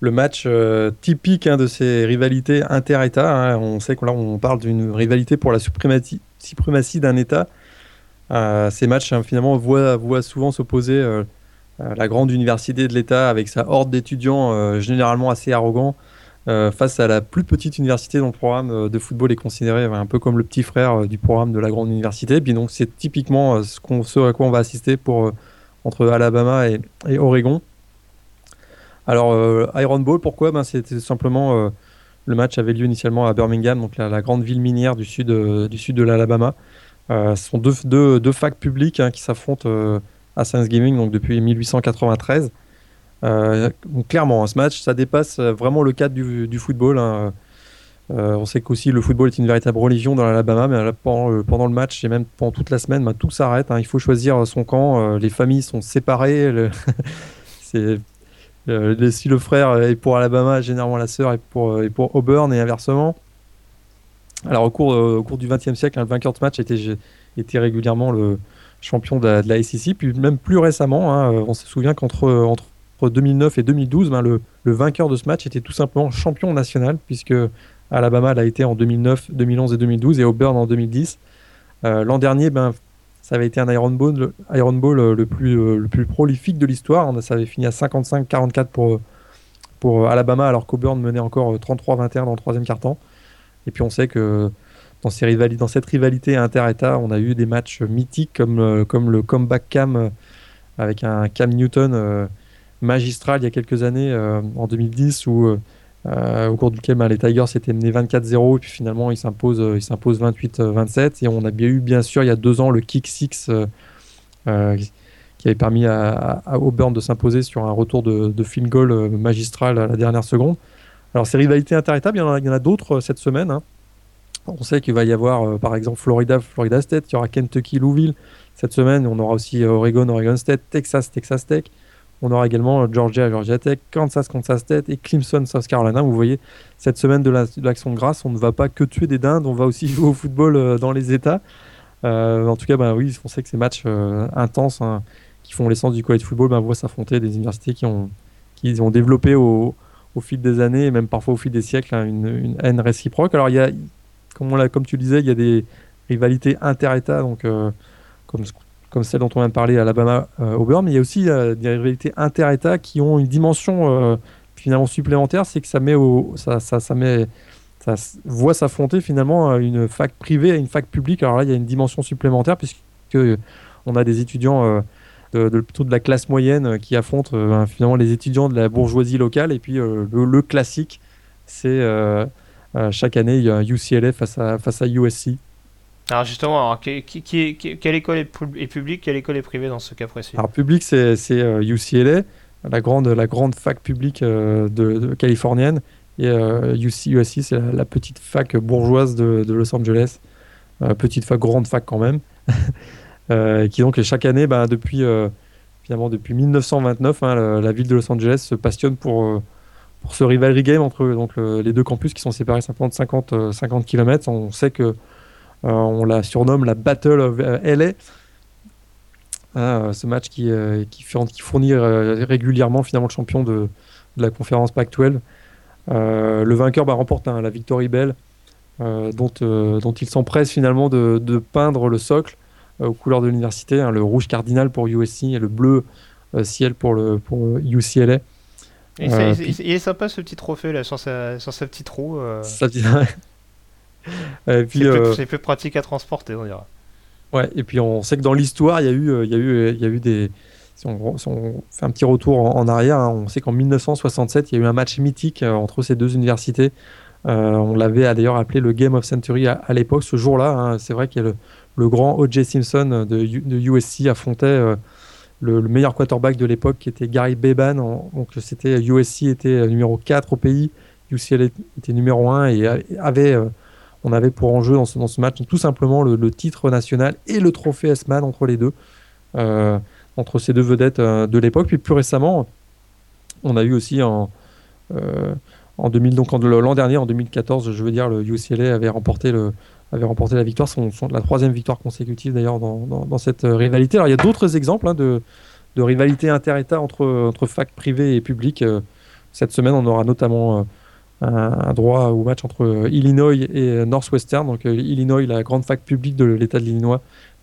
Speaker 3: le match euh, typique hein, de ces rivalités inter-États. Hein. On sait que là, on parle d'une rivalité pour la suprématie, d'un État. Euh, ces matchs, hein, finalement, voient, souvent s'opposer euh, la grande université de l'État avec sa horde d'étudiants généralement assez arrogants face à la plus petite université dont le programme de football est considéré un peu comme le petit frère du programme de la grande université. Et puis donc, c'est typiquement ce, qu'on, à quoi on va assister pour, entre Alabama et Oregon. Alors, euh, Iron Ball, pourquoi? Ben, C'était simplement. Euh, le match avait lieu initialement à Birmingham, donc la, grande ville minière du sud, euh, du sud de l'Alabama. ce sont deux, deux, deux facs publiques hein, qui s'affrontent à Thanksgiving donc depuis 1893. donc clairement, hein, ce match, ça dépasse vraiment le cadre du, football. Hein. on sait qu'aussi le football est une véritable religion dans l'Alabama, mais pendant, pendant, le match et même pendant toute la semaine, ben, tout s'arrête. il faut choisir son camp. les familles sont séparées. c'est euh, si le frère est pour Alabama, généralement la sœur est pour, euh, Auburn et inversement. Alors au cours, euh, au cours du XXe siècle, hein, le vainqueur de match était, régulièrement le champion de la, SEC. Puis même plus récemment, hein, on se souvient qu'entre entre 2009 et 2012, ben, le, le, vainqueur de ce match était tout simplement champion national, puisque Alabama l'a été en 2009, 2011 et 2012, et Auburn en 2010. L'an dernier, ben, ça avait été un Iron Ball, le, Iron euh, euh, le plus prolifique de l'histoire. Ça avait fini à 55-44 pour, pour Alabama, alors qu'Auburn menait encore 33-21 euh, dans le troisième quart-temps. Et puis on sait que dans cette rivalité inter-État, on a eu des matchs mythiques comme, comme le comeback Cam avec un Cam Newton magistral il y a quelques années, en 2010, où euh, au cours duquel ben, les Tigers s'étaient menés 24-0 et puis finalement ils s'imposent ils 28-27 et on a bien eu bien sûr il y a deux ans le kick 6 euh, euh, qui avait permis à, Auburn de s'imposer sur un retour de, de goal magistral à la dernière seconde alors ces rivalités interétables il y en a, d'autres cette semaine hein. On sait qu'il va y avoir par exemple Florida, Florida State, il y aura Kentucky, Louisville cette semaine. On aura aussi Oregon, Oregon State, Texas, Texas Tech. On aura également Georgia, Georgia Tech, Kansas, Kansas State et Clemson, South Carolina. Vous voyez, cette semaine de l'action de grâce, on ne va pas que tuer des dindes, on va aussi jouer au football dans les États. en tout cas, bah, oui, on sait que ces matchs intenses hein, qui font l'essence du college football bah, vont s'affronter des universités qui ont, qui ont développé au, fil des années et même parfois au fil des siècles hein, une, haine réciproque. Alors, il y a, comme, on comme tu disais, il y a des rivalités inter-États, donc euh, comme, comme celle dont on vient de parler, Alabama-Auburn, euh, mais il y a aussi euh, des rivalités inter-États qui ont une dimension finalement supplémentaire, c'est que ça met ça, ça, met ça voit s'affronter finalement une fac privée et une fac publique. Alors là, il y a une dimension supplémentaire puisque on a des étudiants de, plutôt de la classe moyenne euh, qui affronte euh, finalement les étudiants de la bourgeoisie locale. Et puis euh, le, classique, c'est chaque année il UCLA face à, face à USC.
Speaker 2: Alors justement, quelle école est publique, quelle école est privée dans ce cas précis?
Speaker 3: Alors public, c'est UCLA, la grande, la grande fac publique de, californienne, et USC, c'est la, petite fac bourgeoise de, de Los Angeles. petite fac, grande fac quand même. Euh, qui donc chaque année, bah, depuis, euh, finalement, depuis 1929, hein, la, ville de Los Angeles se passionne pour, euh, pour ce rivalry game entre donc, les deux campus qui sont séparés simplement de 50, 50 km. On sait que on la surnomme la Battle of LA. Hein, ce match qui, qui, qui fournit régulièrement finalement le champion de, de la conférence Pac-12. le vainqueur bah, remporte hein, la Victory Bell, dont, dont il s'empresse finalement de, de, peindre le socle euh, aux couleurs de l'université, hein, le rouge cardinal pour USC et le bleu euh, ciel pour, le, pour UCLA.
Speaker 2: Euh, il est sympa ce petit trophée là sur sa, sur sa petite roue. Ça, c'est peu, pratique à transporter, on dira.
Speaker 3: Ouais, et puis on sait que dans l'histoire, il y a eu, il y a eu, il y a eu des. Si on, fait un petit retour en, arrière, hein, on sait qu'en 1967, il y a eu un match mythique entre ces deux universités. on l'avait d'ailleurs appelé le Game of Century à, l'époque. Ce jour-là, hein, c'est vrai qu'il y a le, le grand O.J. Simpson de, USC affrontait euh, le, meilleur quarterback de l'époque qui était Gary Beban. donc c'était USC était numéro 4 au pays, UCLA était numéro 1 et avait, euh, on avait pour enjeu dans ce, match tout simplement le, titre national et le trophée S-Man entre les deux, euh, entre ces deux vedettes de l'époque. Puis plus récemment, on a eu aussi en, en 2000, donc l'an dernier, en 2014, je veux dire, le UCLA avait remporté le, avait remporté la victoire, son, la troisième victoire consécutive d'ailleurs dans, dans, cette euh, rivalité. Alors il y a d'autres exemples hein, de, de rivalité inter-État entre, entre fac privées et publiques. Euh, cette semaine, on aura notamment euh, un, droit au match entre Illinois et Northwestern. Donc Illinois, la grande fac publique de l'État de l'Illinois,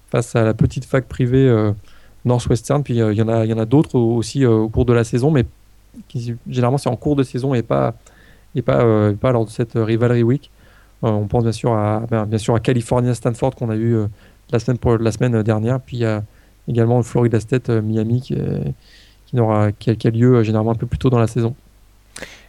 Speaker 3: face à la petite fac privée Northwestern. Puis il y en a, a d'autres aussi au cours de la saison, mais qui, généralement c'est en cours de saison et pas, et pas, pas lors de cette rivalry week. Euh, on pense bien sûr à, ben, bien sûr à California Stanford qu'on a eu euh, la, semaine la semaine dernière. Puis il y a également Florida State euh, Miami qui, qui, n'aura, qui, a lieu généralement un peu plus tôt dans la saison.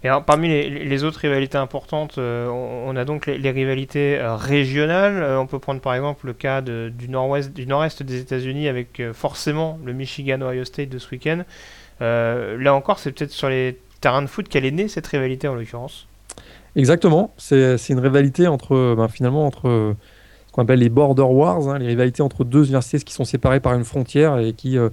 Speaker 2: Et parmi les, autres rivalités importantes, on, a donc les, rivalités régionales. on peut prendre par exemple le cas du nord-ouest, du nord-est des États-Unis avec forcément le Michigan-Ohio State de ce week-end. là encore, c'est peut-être sur les terrains de foot qu'elle est née cette rivalité en l'occurrence.
Speaker 3: Exactement, c'est une rivalité entre, ben, finalement, entre ce qu'on appelle les border wars, hein, les rivalités entre deux universités qui sont séparées par une frontière et qui euh,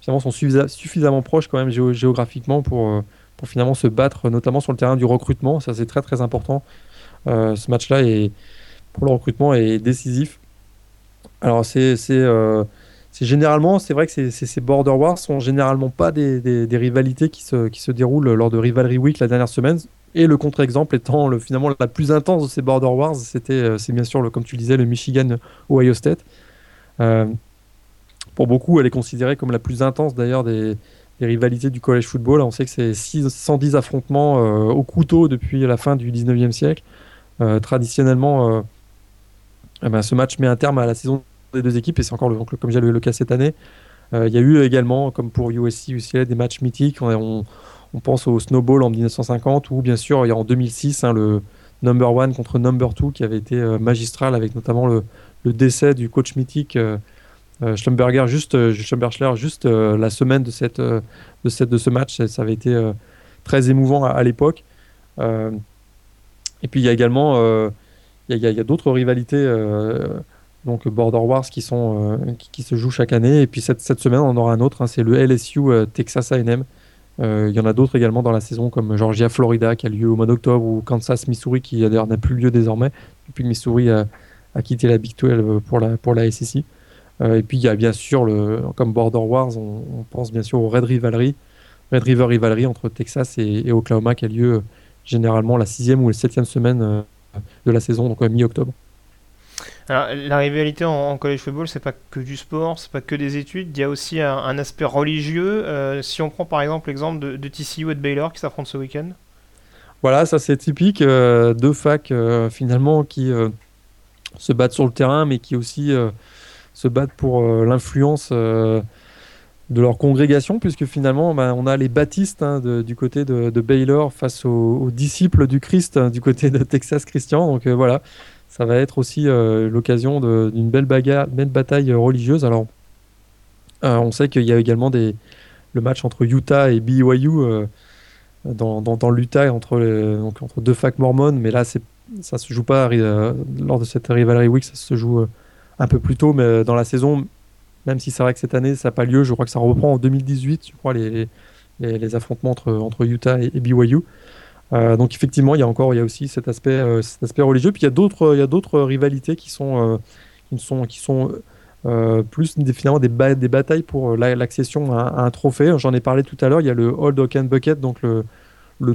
Speaker 3: finalement sont suffisamment proches quand même géographiquement pour, euh, pour finalement se battre, notamment sur le terrain du recrutement. Ça, c'est très très important. Euh, ce match-là, est, pour le recrutement, est décisif. Alors, c'est généralement, c'est vrai que ces, border wars sont généralement pas des, des, rivalités qui se, qui se déroulent lors de Rivalry Week la dernière semaine. Et le contre-exemple étant le, finalement la plus intense de ces Border Wars, c'était, euh, c'est bien sûr, le, comme tu disais, le Michigan-Ohio State. Euh, pour beaucoup, elle est considérée comme la plus intense d'ailleurs des, rivalités du college football. On sait que c'est 110 affrontements euh, au couteau depuis la fin du 19e siècle. traditionnellement, eh ben, ce match met un terme à la saison des deux équipes et c'est encore le, comme j'ai le, le cas cette année. Il y a eu également, comme pour USC, UCLA, des matchs mythiques. on, pense au Snowball en 1950 ou bien sûr il y a en 2006 hein, le Number One contre Number Two qui avait été euh, magistral avec notamment le, décès du coach mythique euh, euh, Schlumberger juste, juste la semaine de, cette, de, cette, de ce match. Ça, avait été très émouvant à, l'époque. et puis il y a également il y a, d'autres rivalités, donc Border Wars, qui, sont, qui, se jouent chaque année. Et puis cette, cette semaine, on en aura un autre, hein, c'est le LSU Texas AM. Il y en a d'autres également dans la saison, comme Georgia, Florida, qui a lieu au mois d'octobre, ou Kansas, Missouri, qui d'ailleurs n'a plus lieu désormais, depuis que Missouri a, a, quitté la Big 12 pour la, pour la SEC. Et puis il y a bien sûr, le, comme Border Wars, on, on pense bien sûr au Red Rivalry, Red River Rivalry entre Texas et, Oklahoma qui a lieu euh, généralement la sixième ou la septième semaine euh, de la saison, donc mi-octobre.
Speaker 2: Alors, la rivalité en, college football, c'est pas que du sport, c'est pas que des études, il y a aussi un, aspect religieux. Euh, si on prend par exemple l'exemple de, TCU et de Baylor qui s'affrontent ce week-end.
Speaker 3: Voilà, ça c'est typique. deux facs finalement qui se battent sur le terrain, mais qui aussi se battent pour l'influence de leur congrégation, puisque finalement, ben, on a les baptistes hein, du côté de, Baylor face aux, disciples du Christ hein, du côté de Texas Christian. Donc euh, voilà, ça va être aussi euh, l'occasion d'une belle, belle bataille religieuse. Alors, euh, on sait qu'il y a également le match entre Utah et BYU dans, l'Utah entre, entre deux facs mormones, mais là, ça se joue pas lors de cette rivalry week, ça se joue un peu plus tôt, mais dans la saison, même si c'est vrai que cette année, ça n'a pas lieu. Je crois que ça reprend en 2018, je crois, les, les, affrontements entre, entre Utah et, BYU. Euh, donc effectivement, il y a encore, il y a aussi cet aspect, euh, cet aspect religieux. Puis il y a d'autres, il y a d'autres rivalités qui sont, euh, qui sont, qui sont plus finalement des, des batailles pour l'accession à, un trophée. J'en ai parlé tout à l'heure. Il y a le Old Oaken Bucket, donc le,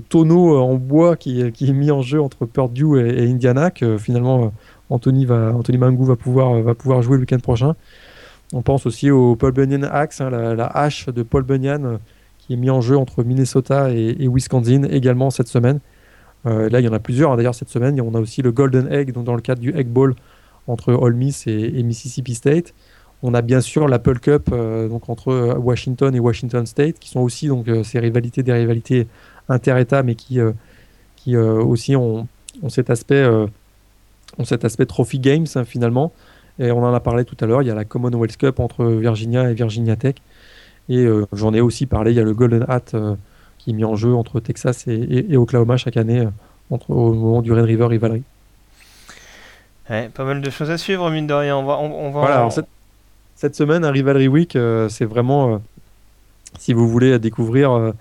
Speaker 3: tonneau en bois qui, qui, est mis en jeu entre Purdue et, Indiana. Que finalement Anthony va, Anthony Mangou va pouvoir, va pouvoir jouer le week-end prochain. On pense aussi au Paul Bunyan Axe, hein, la, hache de Paul Bunyan euh, qui est mis en jeu entre Minnesota et, Wisconsin également cette semaine. Euh, là, il y en a plusieurs hein, d'ailleurs cette semaine. on a aussi le Golden Egg dans le cadre du Egg Bowl entre Ole Miss et, Mississippi State. On a bien sûr l'Apple Cup euh, donc entre Washington et Washington State qui sont aussi donc ces rivalités des rivalités inter-États mais qui, qui aussi ont, cet aspect ont cet aspect trophy games hein, finalement et on en a parlé tout à l'heure, il y a la Commonwealth Cup entre Virginia et Virginia Tech. Et euh, j'en ai aussi parlé, il y a le Golden Hat euh, qui est mis en jeu entre Texas et, Oklahoma chaque année euh, entre, au moment du Red River Rivalry.
Speaker 2: pas mal de choses à suivre, mine de rien. On va, on, va
Speaker 3: voilà, cette, cette, semaine, un Rivalry Week, c'est vraiment, si vous voulez découvrir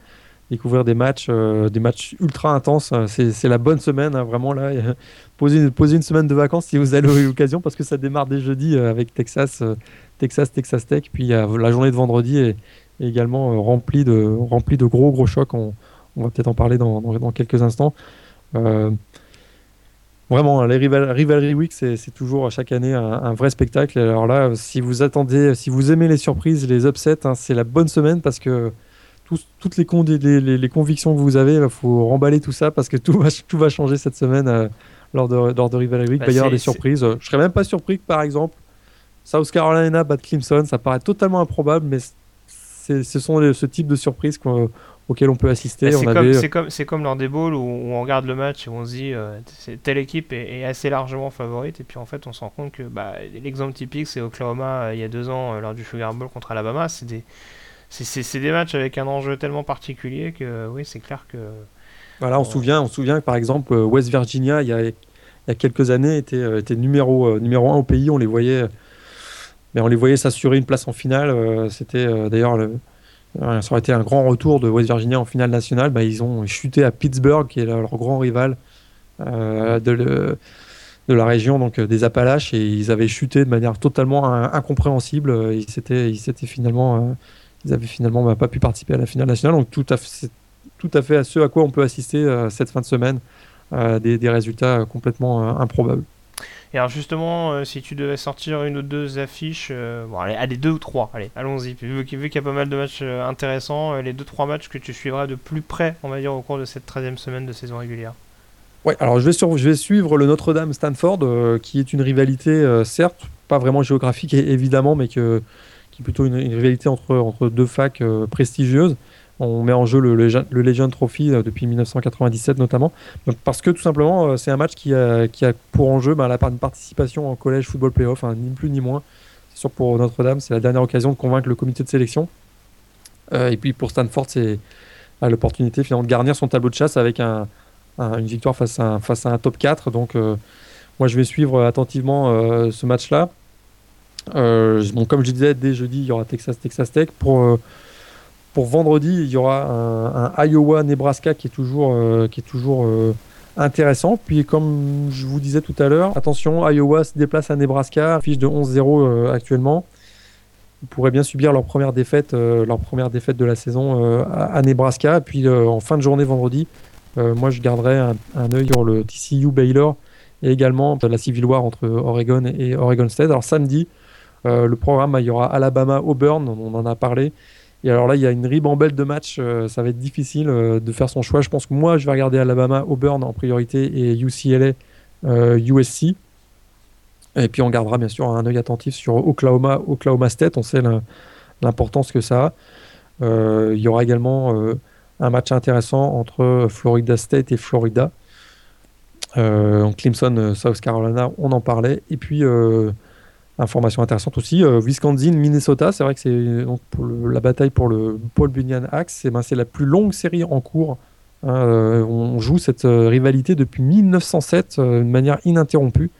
Speaker 3: découvrir des matchs, euh, des matchs ultra intenses. C'est la bonne semaine, hein, vraiment là. Posez, une semaine de vacances si vous avez l'occasion, parce que ça démarre dès jeudi euh, avec Texas, euh, Texas, Texas Tech. Puis la journée de vendredi est, également remplie de, remplie de gros gros chocs. On, va peut-être en parler dans, dans, quelques instants. Vraiment, les Rivalry Week, c'est toujours chaque année un, vrai spectacle. Alors là, si vous attendez, si vous aimez les surprises, les upsets, hein, c'est la bonne semaine parce que toutes les, les, convictions que vous avez, il faut remballer tout ça parce que tout va, tout va changer cette semaine euh, lors, de, lors de Rivalry Week. il va y avoir des surprises. Je serais même pas surpris que, par exemple, South Carolina bat Clemson. Ça paraît totalement improbable, mais ce sont ce type de surprises auxquelles on peut assister.
Speaker 2: C'est comme, comme, comme, lors des bowls où, on regarde le match et on se dit euh, telle équipe est, assez largement favorite et puis en fait on se rend compte que bah, l'exemple typique c'est Oklahoma euh, il y a deux ans lors du Sugar Bowl contre Alabama. C'est des c'est des matchs avec un enjeu tellement particulier que oui, c'est clair que.
Speaker 3: Voilà, on, se souvient, on souvient que par exemple euh, West Virginia, il y a, il y a quelques années, était, euh, était numéro, euh, numéro 1 au pays. On les voyait, mais on les voyait s'assurer une place en finale. C'était d'ailleurs ça aurait été un grand retour de West Virginia en finale nationale. Bah, ils ont chuté à Pittsburgh, qui est leur grand rival de, le, de, la région donc des Appalaches, et ils avaient chuté de manière totalement incompréhensible. Ils s'étaient finalement ils avaient finalement bah, pas pu participer à la finale nationale. Donc tout à fait, tout à fait à ce à quoi on peut assister euh, cette fin de semaine, euh, des, résultats complètement euh, improbables.
Speaker 2: Et alors justement, si tu devais sortir une ou deux affiches, bon allez, allez, deux ou trois, allez, allons-y. Vu, qu'il y a pas mal de matchs intéressants, les deux trois matchs que tu suivras de plus près, on va dire, au cours de cette 13e semaine de saison régulière.
Speaker 3: Ouais, alors je vais, je vais suivre le Notre-Dame-Stanford, qui est une rivalité, certes, pas vraiment géographique évidemment, mais que, plutôt une, rivalité entre, entre deux facs euh, prestigieuses. On met en jeu le, le Legion Trophy euh, depuis 1997 notamment, parce que tout simplement euh, c'est un match qui a, qui a pour enjeu bah, la part de participation en collège football playoff, hein, ni plus ni moins. C'est sûr pour Notre-Dame, c'est la dernière occasion de convaincre le comité de sélection. et puis pour Stanford, c'est l'opportunité finalement de garnir son tableau de chasse avec un, une victoire face à, face à un top 4. Donc moi, je vais suivre attentivement ce match-là. Bon, comme je disais, dès jeudi, il y aura Texas-Texas Tech. Pour, pour vendredi, il y aura un, Iowa-Nebraska qui est toujours, qui est toujours intéressant. Puis comme je vous disais tout à l'heure, attention, Iowa se déplace à Nebraska, fiche de 11-0 euh, actuellement. Ils pourraient bien subir leur première défaite, euh, leur première défaite de la saison euh, à, Nebraska. Puis en fin de journée vendredi, moi je garderai un, un œil sur le TCU Baylor et également la Civil War entre Oregon et Oregon State. Alors samedi, le programme, il y aura Alabama Auburn, on en a parlé. Et alors là, il y a une ribambelle de matchs. Euh, ça va être difficile euh, de faire son choix. Je pense que moi, je vais regarder Alabama, Auburn en priorité et UCLA, USC. Euh, et puis on gardera bien sûr un œil attentif sur Oklahoma, Oklahoma State. On sait l'importance que ça a. il y aura également un match intéressant entre Florida State et Florida. Clemson, South Carolina, on en parlait. Et puis Information intéressante aussi, euh, Wisconsin, Minnesota, c'est vrai que c'est la bataille pour le Paul Bunyan Axe, ben, c'est la plus longue série en cours. Hein, euh, on joue cette euh, rivalité depuis 1907 de manière ininterrompue,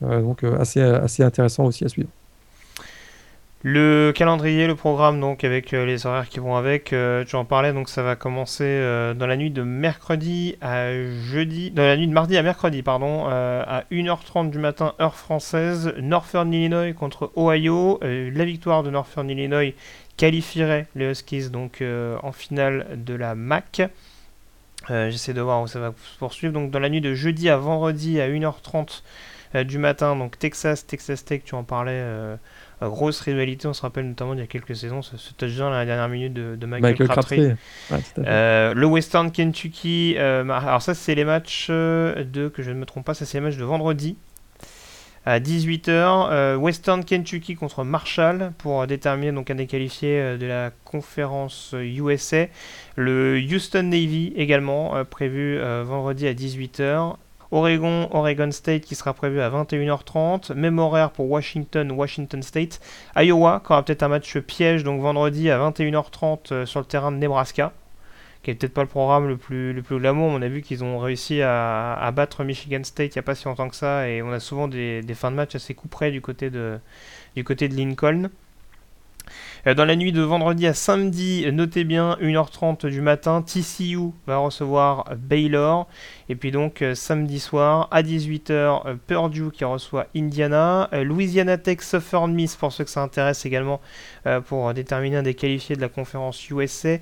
Speaker 3: donc assez intéressant aussi à suivre.
Speaker 2: Le calendrier, le programme, donc avec euh, les horaires qui vont avec, euh, tu en parlais, donc ça va commencer euh, dans la nuit de mercredi à jeudi, dans la nuit de mardi à mercredi, pardon, à 1h30 du matin, heure française, Northern Illinois contre Ohio. la victoire de Northern Illinois qualifierait les Huskies donc en finale de la MAC. J'essaie de voir où ça va se poursuivre. Donc dans la nuit de jeudi à vendredi à 1h30 du matin, donc Texas, Texas Tech, tu en parlais grosse rivalité. On se rappelle notamment il y a quelques saisons ce, touchdown à la dernière minute de, Michael, Crabtree. Euh, le Western Kentucky. Euh, alors ça c'est les matchs euh, de que je ne me trompe pas, ça c'est les matchs de vendredi à 18h. Western Kentucky contre Marshall pour déterminer donc un des qualifiés de la conférence USA. Le Houston Navy également prévu vendredi à 18h. Oregon, Oregon State qui sera prévu à 21h30. Même horaire pour Washington, Washington State. Iowa qui aura peut-être un match piège, donc vendredi à 21h30 euh, sur le terrain de Nebraska. Qui est peut-être pas le programme le plus, le plus glamour. On a vu qu'ils ont réussi à, battre Michigan State il n'y a pas si longtemps que ça. Et on a souvent des, fins de match assez couperées du côté de, du côté de Lincoln. Euh, dans la nuit de vendredi à samedi, notez bien 1h30 du matin, TCU va recevoir Baylor. Et puis donc euh, samedi soir à 18h, euh, Purdue qui reçoit Indiana. Louisiana Tech Southern Miss pour ceux que ça intéresse également pour déterminer un des qualifiés de la conférence USA.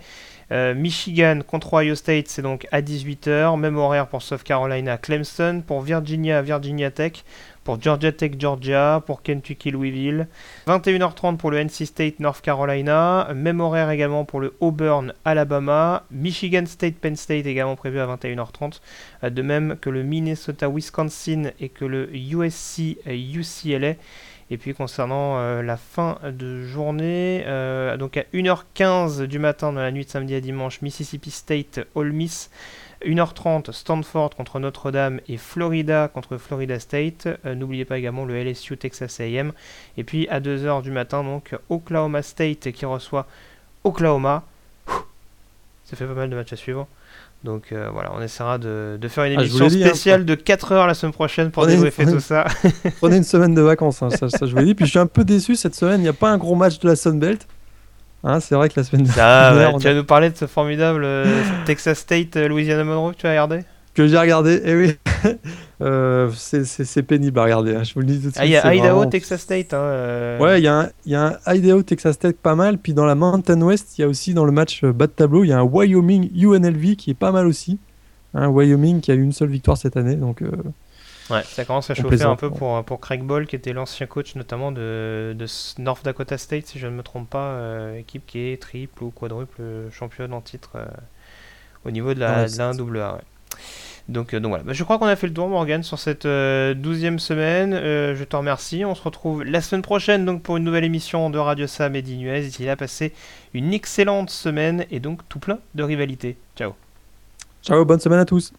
Speaker 2: Michigan contre Ohio State, c'est donc à 18h. Même horaire pour South Carolina, Clemson. Pour Virginia, Virginia Tech pour Georgia Tech Georgia, pour Kentucky Louisville. 21h30 pour le NC State North Carolina, même horaire également pour le Auburn Alabama, Michigan State Penn State également prévu à 21h30, euh, de même que le Minnesota Wisconsin et que le USC UCLA. Et puis concernant euh, la fin de journée, euh, donc à 1h15 du matin dans la nuit de samedi à dimanche, Mississippi State Ole Miss. 1h30, Stanford contre Notre-Dame et Florida contre Florida State. Euh, n'oubliez pas également le LSU Texas AM. Et puis à 2h du matin, donc Oklahoma State qui reçoit Oklahoma. Ça fait pas mal de matchs à suivre. Donc euh, voilà, on essaiera de, faire une ah, émission hein. spéciale de 4 heures la semaine prochaine pour débriefer tout ça.
Speaker 3: Prenez une semaine de vacances, hein, ça, ça, je vous l'ai dit. Puis je suis un peu déçu cette semaine, il n'y a pas un gros match de la Sunbelt. Hein, c'est vrai que la semaine
Speaker 2: dernière. tu vas nous parler de ce formidable euh, Texas State euh, Louisiana Monroe que tu as regardé?
Speaker 3: Que j'ai regardé, eh oui. euh, c'est pénible à regarder, hein, je vous le dis tout de
Speaker 2: ah, suite. Ah, il y a Idaho, Texas State. Hein, euh.
Speaker 3: Ouais, il y, a un, y a un Idaho, Texas State pas mal. Puis dans la Mountain West, il y a aussi dans le match bas de tableau, il y a un Wyoming UNLV qui est pas mal aussi. Un Wyoming qui a eu une seule victoire cette année. Donc.
Speaker 2: Ouais, ça commence à chauffer un peu pour, pour Craig Ball, qui était l'ancien coach notamment de, de, North Dakota State, si je ne me trompe pas, euh, équipe qui est triple ou quadruple championne en titre euh, au niveau de la, 1AA. Donc, euh, donc voilà, bah, je crois qu'on a fait le tour Morgan sur cette douzième semaine. je te remercie. On se retrouve la semaine prochaine donc pour une nouvelle émission de Radio Sam et d'Inuez. D'ici là, passez une excellente semaine et donc tout plein de rivalité. Ciao.
Speaker 3: Ciao, bonne semaine à tous.